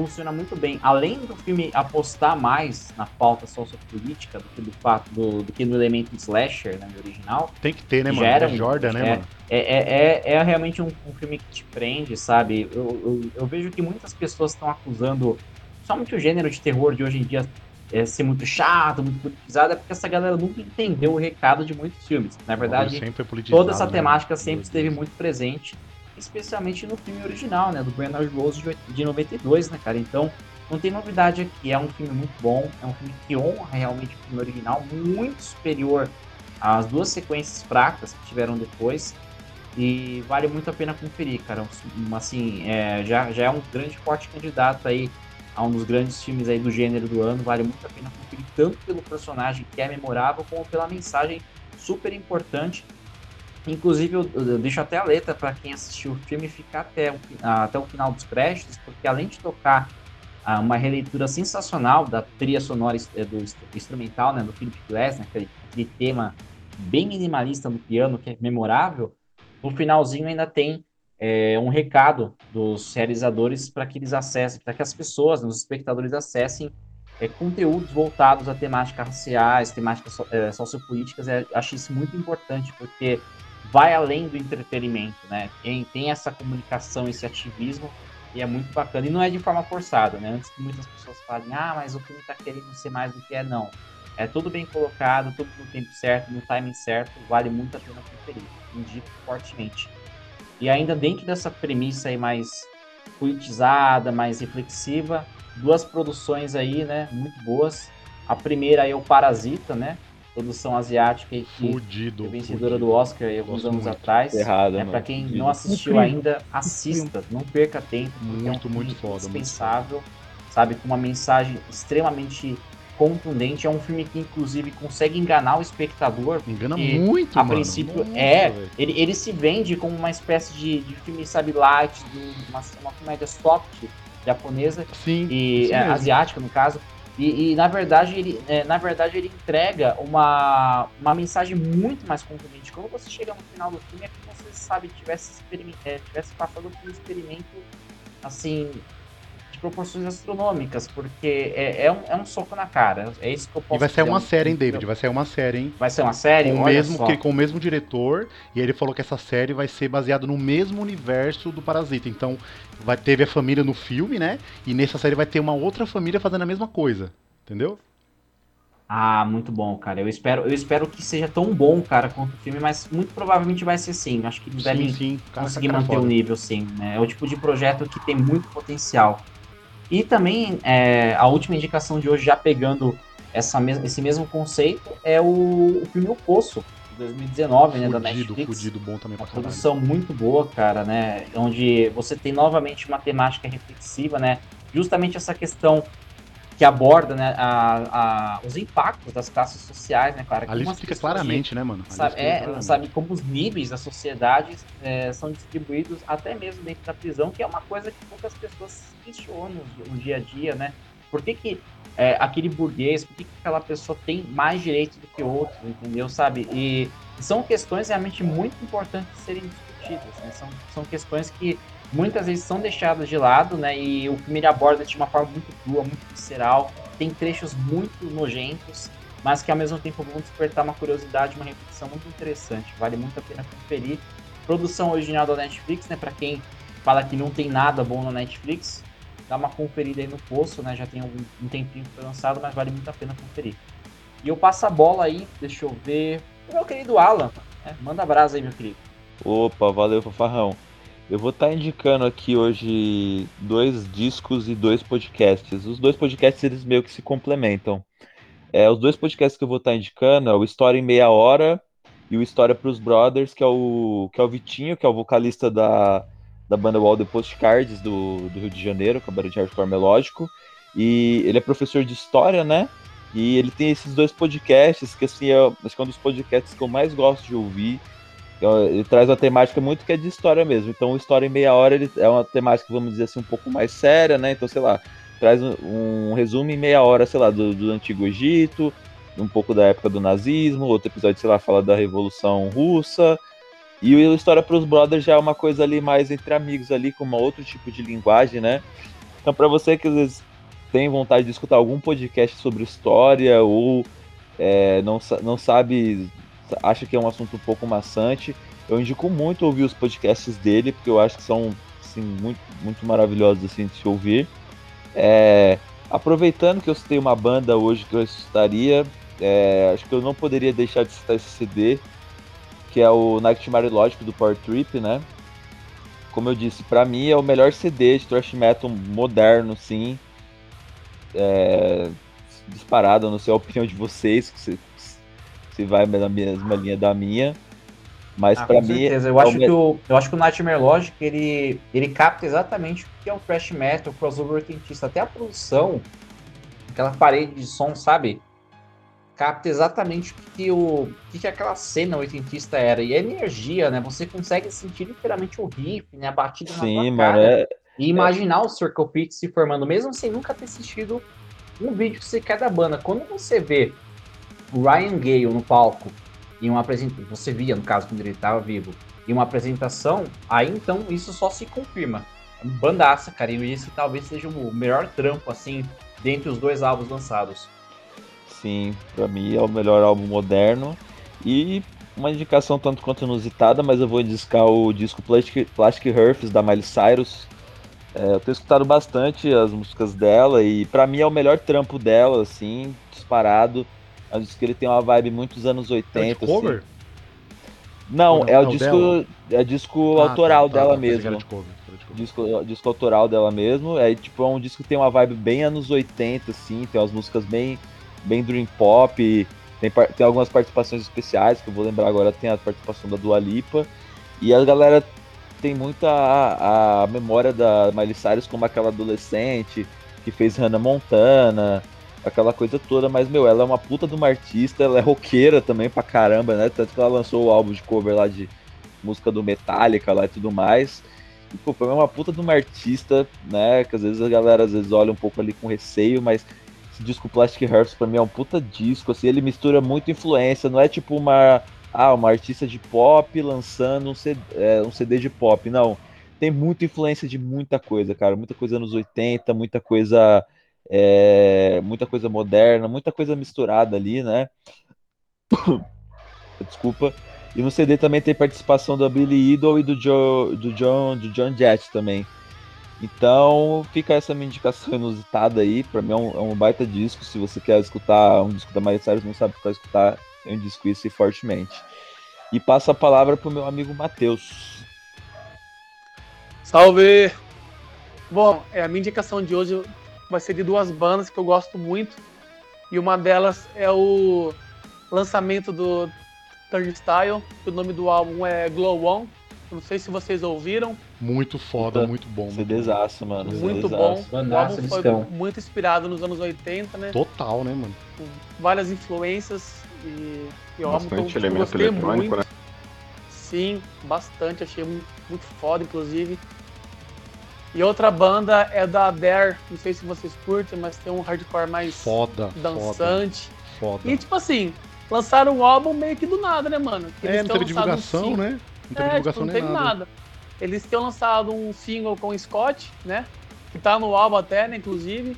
funciona muito bem. Além do filme apostar mais na pauta sociopolítica do que do fato do, do que no elemento slasher, né, original. Tem que ter, né, mano? Era, é Jordan, né, é, mano? É, é, é, é realmente um, um, filme que te prende, sabe? Eu, eu, eu vejo que muitas pessoas estão acusando, somente o gênero de terror de hoje em dia é, ser muito chato, muito politizado, é porque essa galera nunca entendeu o recado de muitos filmes. Na verdade, toda essa né? temática sempre esteve muito presente especialmente no filme original, né, do Bernard Rose de 92, né, cara? Então, não tem novidade aqui. É um filme muito bom, é um filme que honra realmente o filme original, muito superior às duas sequências fracas que tiveram depois. E vale muito a pena conferir, cara. Assim, é, já, já é um grande forte candidato aí a um dos grandes filmes aí do gênero do ano. Vale muito a pena conferir, tanto pelo personagem que é memorável, como pela mensagem super importante Inclusive, eu, eu, deixo até a letra para quem assistiu o filme ficar até o, até o final dos créditos, porque além de tocar uma releitura sensacional da trilha sonora é, do instrumental, né, do Philip Glass, né, aquele, aquele tema bem minimalista no piano, que é memorável, no finalzinho ainda tem é, um recado dos realizadores para que eles acessem, para que as pessoas, os espectadores acessem é, conteúdos voltados a temáticas raciais, temáticas é, sociopolíticas. É, acho isso muito importante, porque vai além do entretenimento, né? Tem, tem essa comunicação, esse ativismo, e é muito bacana. E não é de forma forçada, né? Antes que muitas pessoas falem, ah, mas o filme está querendo ser mais do que é, não. É tudo bem colocado, tudo no tempo certo, no timing certo, vale muito a pena conferir. Indico fortemente. E ainda dentro dessa premissa aí mais politizada, mais reflexiva, duas produções aí, né, muito boas. A primeira é o Parasita, né? Produção asiática e que fudido, foi vencedora fudido. do Oscar alguns anos muito. atrás. Errado, né? Para quem não assistiu Incrível. ainda, assista, não perca tempo. Muito, é um muito foda. Indispensável, sabe? Com uma mensagem extremamente contundente. É um filme que, inclusive, consegue enganar o espectador. Engana muito, A mano. princípio, é. Ele, ele se vende como uma espécie de, de filme, sabe, light, de uma, uma comédia soft japonesa. Sim. E, é, asiática, no caso. E, e, na verdade ele é, na verdade ele entrega uma, uma mensagem muito mais contundente. Quando você chega no final do filme é se você sabe tivesse é, tivesse passado por um experimento assim proporções astronômicas, porque é, é, um, é um soco na cara. É isso que eu posso E vai sair uma série, hein, David? Vai sair uma série, hein? Vai ser uma série? Com o, mesmo, que, com o mesmo diretor, e ele falou que essa série vai ser baseada no mesmo universo do Parasita. Então, vai teve a família no filme, né? E nessa série vai ter uma outra família fazendo a mesma coisa. Entendeu? Ah, muito bom, cara. Eu espero, eu espero que seja tão bom, cara, quanto o filme, mas muito provavelmente vai ser sim. Acho que eles devem sim. conseguir manter o nível, sim. Né? É o tipo de projeto que tem muito potencial. E também é, a última indicação de hoje, já pegando essa mes esse mesmo conceito, é o, o filme O Poço, de 2019, fudido, né, da Netflix. Fudido, bom também Uma produção muito boa, cara, né? Onde você tem novamente uma temática reflexiva, né? Justamente essa questão que aborda né, a, a, os impactos das classes sociais, né, cara? Ali explica claramente, né, mano? Sabe, é, claramente. sabe como os níveis da sociedade é, são distribuídos até mesmo dentro da prisão, que é uma coisa que poucas pessoas questionam no dia a dia, né? Por que, que é, aquele burguês, por que, que aquela pessoa tem mais direitos do que outros, entendeu? Sabe? E são questões realmente muito importantes de serem discutidas, né? São, são questões que muitas vezes são deixadas de lado, né? E o filme aborda de uma forma muito crua, muito visceral. Tem trechos muito nojentos, mas que ao mesmo tempo vão despertar uma curiosidade, uma reflexão muito interessante. Vale muito a pena conferir. Produção original da Netflix, né? Para quem fala que não tem nada bom na Netflix, dá uma conferida aí no poço, né? Já tem um, tempinho que foi lançado, mas vale muito a pena conferir. E eu passo a bola aí, deixa eu ver. Meu querido Alan, né? manda brasa aí, meu querido. Opa, valeu, Fafarrão. Eu vou estar tá indicando aqui hoje dois discos e dois podcasts. Os dois podcasts eles meio que se complementam. É, os dois podcasts que eu vou estar tá indicando é o História em Meia Hora e o História para os Brothers, que é o que é o Vitinho, que é o vocalista da, da banda Wall the Postcards do, do Rio de Janeiro, que é de hardcore melódico. E ele é professor de história, né? E ele tem esses dois podcasts, que assim, é, acho que é um dos podcasts que eu mais gosto de ouvir ele traz uma temática muito que é de história mesmo. Então, História em Meia Hora ele é uma temática, vamos dizer assim, um pouco mais séria, né? Então, sei lá, traz um, um resumo em meia hora, sei lá, do, do, Antigo Egito, um pouco da época do nazismo, outro episódio, sei lá, fala da Revolução Russa. E o História para os Brothers já é uma coisa ali mais entre amigos ali, com uma outro tipo de linguagem, né? Então, para você que às vezes tem vontade de escutar algum podcast sobre história ou é, não, não sabe acha que é um assunto um pouco maçante, eu indico muito ouvir os podcasts dele, porque eu acho que são assim, muito, muito maravilhosos assim, de se ouvir. É, aproveitando que eu citei uma banda hoje que eu citaria, é, acho que eu não poderia deixar de citar esse CD, que é o Nightmare Logic do Power Trip, né? Como eu disse, para mim é o melhor CD de thrash metal moderno, sim. É, disparado, não sei a opinião de vocês, se vai na mesma linha da minha. Mas ah, para mim. Eu, é acho que o, eu acho que o Nightmare Logic ele, ele capta exatamente o que é o thrash metal, o crossover oitentista. Até a produção, aquela parede de som, sabe? Capta exatamente o que, o, que, que aquela cena oitentista era. E a energia, né? Você consegue sentir literalmente o riff, né? A batida Sim, na mano, cara. É... E imaginar é. o Circle Pit se formando, mesmo sem nunca ter assistido um vídeo sequer da banda. Quando você vê Ryan Gale no palco em uma apresentação, você via no caso quando ele estava vivo, em uma apresentação, aí então isso só se confirma. Bandaça, cara, e esse talvez seja o melhor trampo assim dentre os dois álbuns lançados. Sim, para mim é o melhor álbum moderno e uma indicação tanto quanto inusitada, mas eu vou indicar o disco Plastic, Plastic Earths da Miley Cyrus. É, eu tenho escutado bastante as músicas dela e para mim é o melhor trampo dela, assim, disparado. É um disco que ele tem uma vibe muitos anos 80. É cover? Assim. Não, não, é o disco, é disco ah, autoral tá, tá, dela mesmo. De cover, de disco, disco autoral dela mesmo. É tipo é um disco que tem uma vibe bem anos 80, assim, tem umas músicas bem, bem dream pop. Tem, tem algumas participações especiais, que eu vou lembrar agora, tem a participação da Dua Lipa. E a galera tem muita a, a memória da Miley Cyrus como aquela adolescente que fez Hannah Montana, aquela coisa toda, mas, meu, ela é uma puta de uma artista, ela é roqueira também pra caramba, né? Tanto que ela lançou o álbum de cover lá de música do Metallica lá e tudo mais. E, pô, foi uma puta de uma artista, né? Que às vezes a galera às vezes olha um pouco ali com receio, mas esse disco Plastic Hearts pra mim é um puta disco, assim, ele mistura muito influência, não é tipo uma, ah, uma artista de pop lançando um CD, é, um CD de pop, não. Tem muita influência de muita coisa, cara, muita coisa anos 80, muita coisa é, muita coisa moderna, muita coisa misturada ali, né? Desculpa. E no CD também tem participação da Billy Idol e do, Joe, do John do John Jett também. Então fica essa minha indicação inusitada aí. Pra mim é um, é um baita disco. Se você quer escutar um disco da Miley Cyrus, não sabe o que vai escutar, eu indico isso fortemente. E passo a palavra pro meu amigo Matheus. Salve! Bom, é, a minha indicação de hoje vai ser de duas bandas que eu gosto muito. E uma delas é o lançamento do Turnstile. O nome do álbum é Glow On. Não sei se vocês ouviram. Muito foda, muito bom. CDzaço, mano. Muito bom. o álbum foi muito inspirado nos anos 80, né? Total, né, mano? Com várias influências e, e bastante álbum elemento eletrônico, muito. né? Sim, bastante. Achei muito, muito foda, inclusive. E outra banda é da Dare, não sei se vocês curtem, mas tem um hardcore mais foda, dançante. Foda. E tipo assim, lançaram um álbum meio que do nada, né, mano? é, não teve divulgação, um né? Não teve é, divulgação tipo, não teve nada. nada. Eles tinham lançado um single com o Scott, né? Que tá no álbum até, né, inclusive.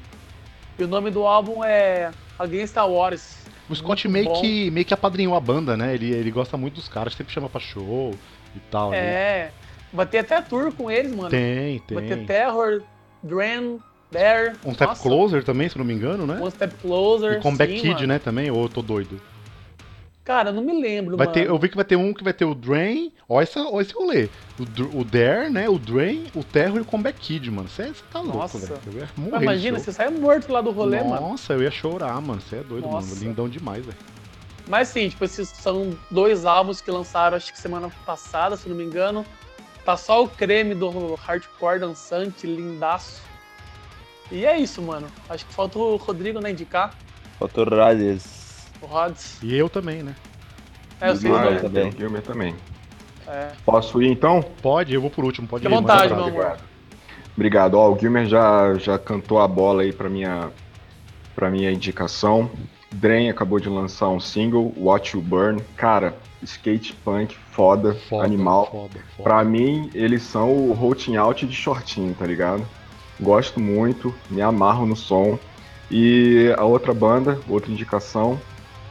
E o nome do álbum é Against the Wars. O Scott meio que, meio que apadrinhou a banda, né? Ele, ele gosta muito dos caras, sempre chama pra show e tal. É. Né? Vai ter até tour com eles, mano. Tem, tem. Vai ter Terror, Dren, Dare. Um Step Nossa. Closer também, se não me engano, né? Um Step Closer. E Comeback Kid, mano. né, também? Ou eu tô doido? Cara, eu não me lembro, vai mano. Ter, eu vi que vai ter um que vai ter o Drain. Essa, olha esse rolê. O, o Dare, né? O Drain, o Terror e o Comeback Kid, mano. Você tá louco, velho. Eu ia morrer. imagina, você sai morto lá do rolê, Nossa, mano. Nossa, eu ia chorar, mano. Você é doido, Nossa. mano. Lindão demais, velho. Mas sim, tipo, esses são dois álbuns que lançaram, acho que semana passada, se não me engano. Tá só o creme do hardcore dançante, lindaço. E é isso, mano. Acho que falta o Rodrigo, né, indicar. Falta o Rades. O Rods. E eu também, né? É, eu sei ah, também. O Gilmer também. É. Posso ir então? Pode, eu vou por último, pode Fique ir. vontade, meu amor. Obrigado. Ó, o Gilmer já, já cantou a bola aí pra minha, pra minha indicação. Drain acabou de lançar um single, Watch You Burn. Cara, skate punk foda, foda animal. Foda, foda. Pra mim, eles são o Holding Out de shortinho, tá ligado? Gosto muito, me amarro no som. E a outra banda, outra indicação,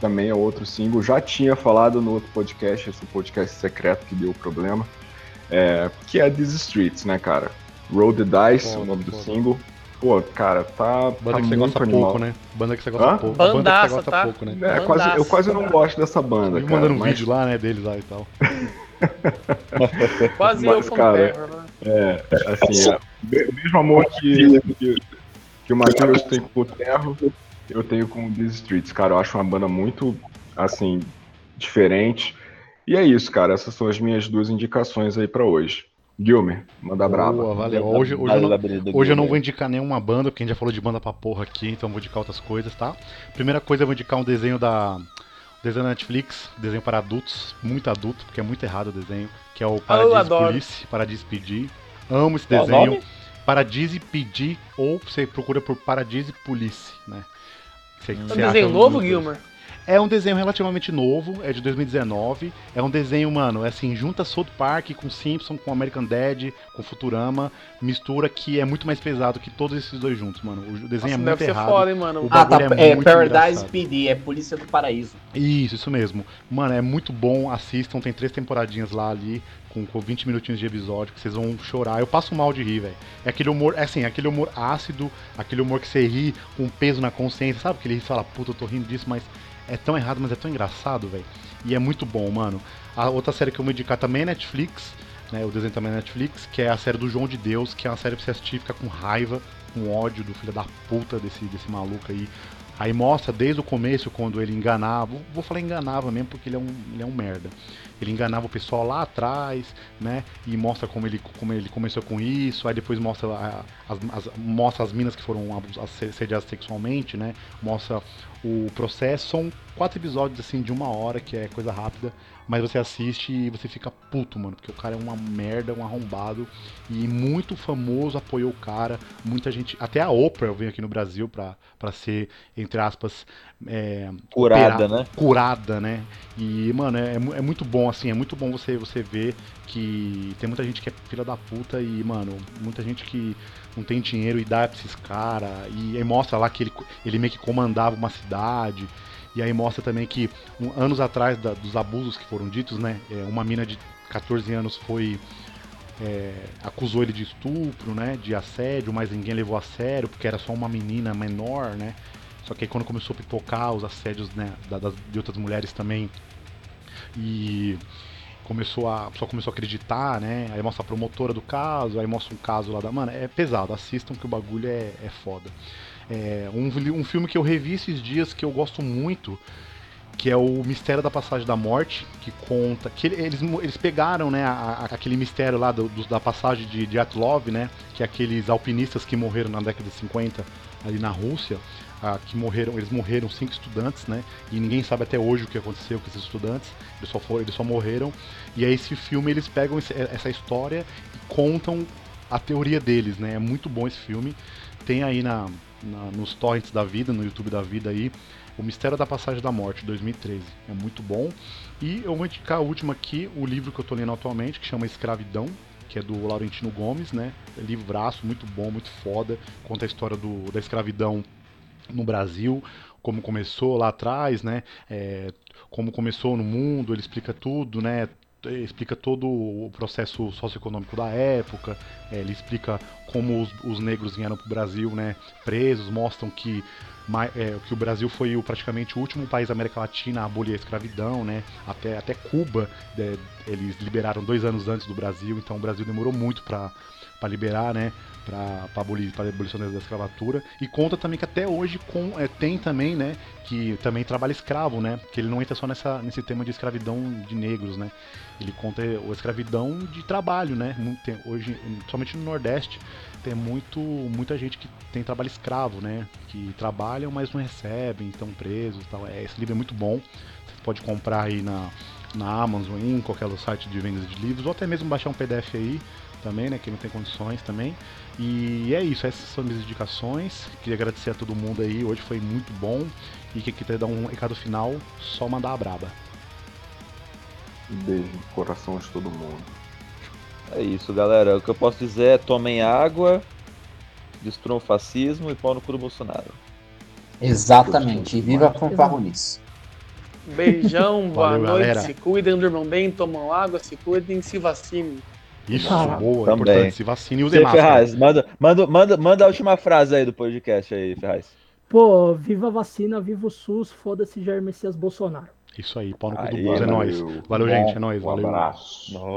também é outro single. Já tinha falado no outro podcast, esse podcast secreto que deu problema. É, que é These Streets, né, cara? Roll the Dice, foda, o nome do single. Pô, cara, tá. Banda tá que você gosta animal. pouco, né? Banda que você gosta Hã? pouco. Bandaça, banda que você gosta tá? pouco, né? É, quase, eu quase não gosto dessa banda. Me mandando um mas... vídeo lá, né, deles lá e tal. quase mas, eu cara, terra, né? É, assim, é, o mesmo amor que, que, que o Matheus tem com o Terro, eu tenho com o These Streets, cara. Eu acho uma banda muito, assim, diferente. E é isso, cara. Essas são as minhas duas indicações aí para hoje. Gilmer, manda brava. Boa, valeu. Hoje, hoje, eu não, hoje eu não vou indicar nenhuma banda, porque a gente já falou de banda pra porra aqui, então eu vou indicar outras coisas, tá? Primeira coisa, eu vou indicar um desenho da. Desenho da Netflix, desenho para adultos, muito adulto, porque é muito errado o desenho, que é o Paradise Police, Paradise PD. Amo esse desenho. Paradise PD ou você procura por Paradise Police, né? Você, é um desenho novo, Gilmer? É um desenho relativamente novo, é de 2019. É um desenho, mano, é assim, junta South Park com Simpson, com American Dad, com Futurama, mistura que é muito mais pesado que todos esses dois juntos, mano. O desenho Nossa, é muito errado. Foda, hein, mano? ah, tá, é, é Paradise PD, é Polícia do Paraíso. Isso, isso mesmo. Mano, é muito bom, assistam, tem três temporadinhas lá ali com, com 20 minutinhos de episódio, que vocês vão chorar. Eu passo mal de rir, velho. É aquele humor, é assim, aquele humor ácido, aquele humor que você ri com peso na consciência, sabe? Que ele fala, puta, eu tô rindo disso, mas é tão errado, mas é tão engraçado, velho. E é muito bom, mano. A outra série que eu vou indicar também é Netflix, né? O desenho também é Netflix, que é a série do João de Deus, que é uma série pra você assistir fica com raiva, com ódio do filho da puta desse, desse maluco aí. Aí mostra desde o começo, quando ele enganava, vou falar enganava mesmo porque ele é um, ele é um merda. Ele enganava o pessoal lá atrás, né? E mostra como ele, como ele começou com isso, aí depois mostra as, as, mostra as minas que foram assediadas sexualmente, né? Mostra o processo. São quatro episódios assim de uma hora, que é coisa rápida, mas você assiste e você fica puto, mano, porque o cara é uma merda, um arrombado e muito famoso, apoiou o cara. Muita gente, até a Oprah veio aqui no Brasil pra, pra ser, entre aspas, é, curada, operada, né? Curada, né? E, mano, é, é muito bom, assim, é muito bom você, você ver que tem muita gente que é filha da puta e, mano, muita gente que não tem dinheiro e dá pra esses caras. E aí mostra lá que ele, ele meio que comandava uma cidade. E aí mostra também que um, anos atrás da, dos abusos que foram ditos, né? É, uma mina de 14 anos foi. É, acusou ele de estupro, né? De assédio, mas ninguém levou a sério, porque era só uma menina menor, né? Só que aí quando começou a pipocar os assédios né, das, de outras mulheres também. E começou a, só começou a acreditar, né? Aí mostra a promotora do caso, aí mostra um caso lá da. Mano, é pesado, assistam que o bagulho é, é foda. É, um, um filme que eu revi esses dias que eu gosto muito, que é o Mistério da Passagem da Morte, que conta. que eles, eles pegaram, né, a, a, aquele mistério lá do, do, da passagem de, de Atlov, né? Que é aqueles alpinistas que morreram na década de 50 ali na Rússia que morreram, eles morreram cinco estudantes, né? E ninguém sabe até hoje o que aconteceu com esses estudantes. Eles só foram, eles só morreram. E aí esse filme eles pegam esse, essa história e contam a teoria deles, né? É muito bom esse filme. Tem aí na, na, nos torrents da vida, no YouTube da vida aí, O Mistério da Passagem da Morte, 2013. É muito bom. E eu vou indicar a última aqui, o livro que eu tô lendo atualmente, que chama Escravidão, que é do Laurentino Gomes, né? Livraço, muito bom, muito foda. Conta a história do, da escravidão no Brasil, como começou lá atrás, né? É, como começou no mundo, ele explica tudo, né? Explica todo o processo socioeconômico da época, é, ele explica como os, os negros vieram para o Brasil né, presos, mostram que, é, que o Brasil foi o, praticamente o último país da América Latina a abolir a escravidão, né, até, até Cuba é, eles liberaram dois anos antes do Brasil, então o Brasil demorou muito para liberar, né, para a abolição da escravatura. E conta também que até hoje com, é, tem também, né, que também trabalha escravo, né, que ele não entra só nessa, nesse tema de escravidão de negros, né, ele conta a escravidão de trabalho, né, tem, hoje, somente no Nordeste, tem muito, muita gente que tem trabalho escravo, né, que trabalham, mas não recebem, estão presos, tal. É, esse livro é muito bom, você pode comprar aí na, na Amazon, em qualquer site de vendas de livros, ou até mesmo baixar um PDF aí, também, né? Quem não tem condições também. E é isso, essas são minhas indicações. Queria agradecer a todo mundo aí, hoje foi muito bom. E quem quiser dar um recado final, só mandar a braba. Beijo no coração de todo mundo. É isso, galera. O que eu posso dizer é tomem água, destruam o fascismo e pau no cu do Bolsonaro. Exatamente. E viva a fanfarronice. Beijão, boa Valeu, noite. Galera. Se cuidem, durmam bem, tomam água, se cuidem, se vacinem. Isso, ah, boa, também. importante. Se vacine e use máscara. Ferraz, manda, manda, manda, manda a última frase aí do podcast aí, Ferraz. Pô, viva a vacina, viva o SUS, foda-se Jair Messias Bolsonaro. Isso aí, pau no cu do Bus, é nóis. Valeu, gente, é nóis, um valeu. Abraço.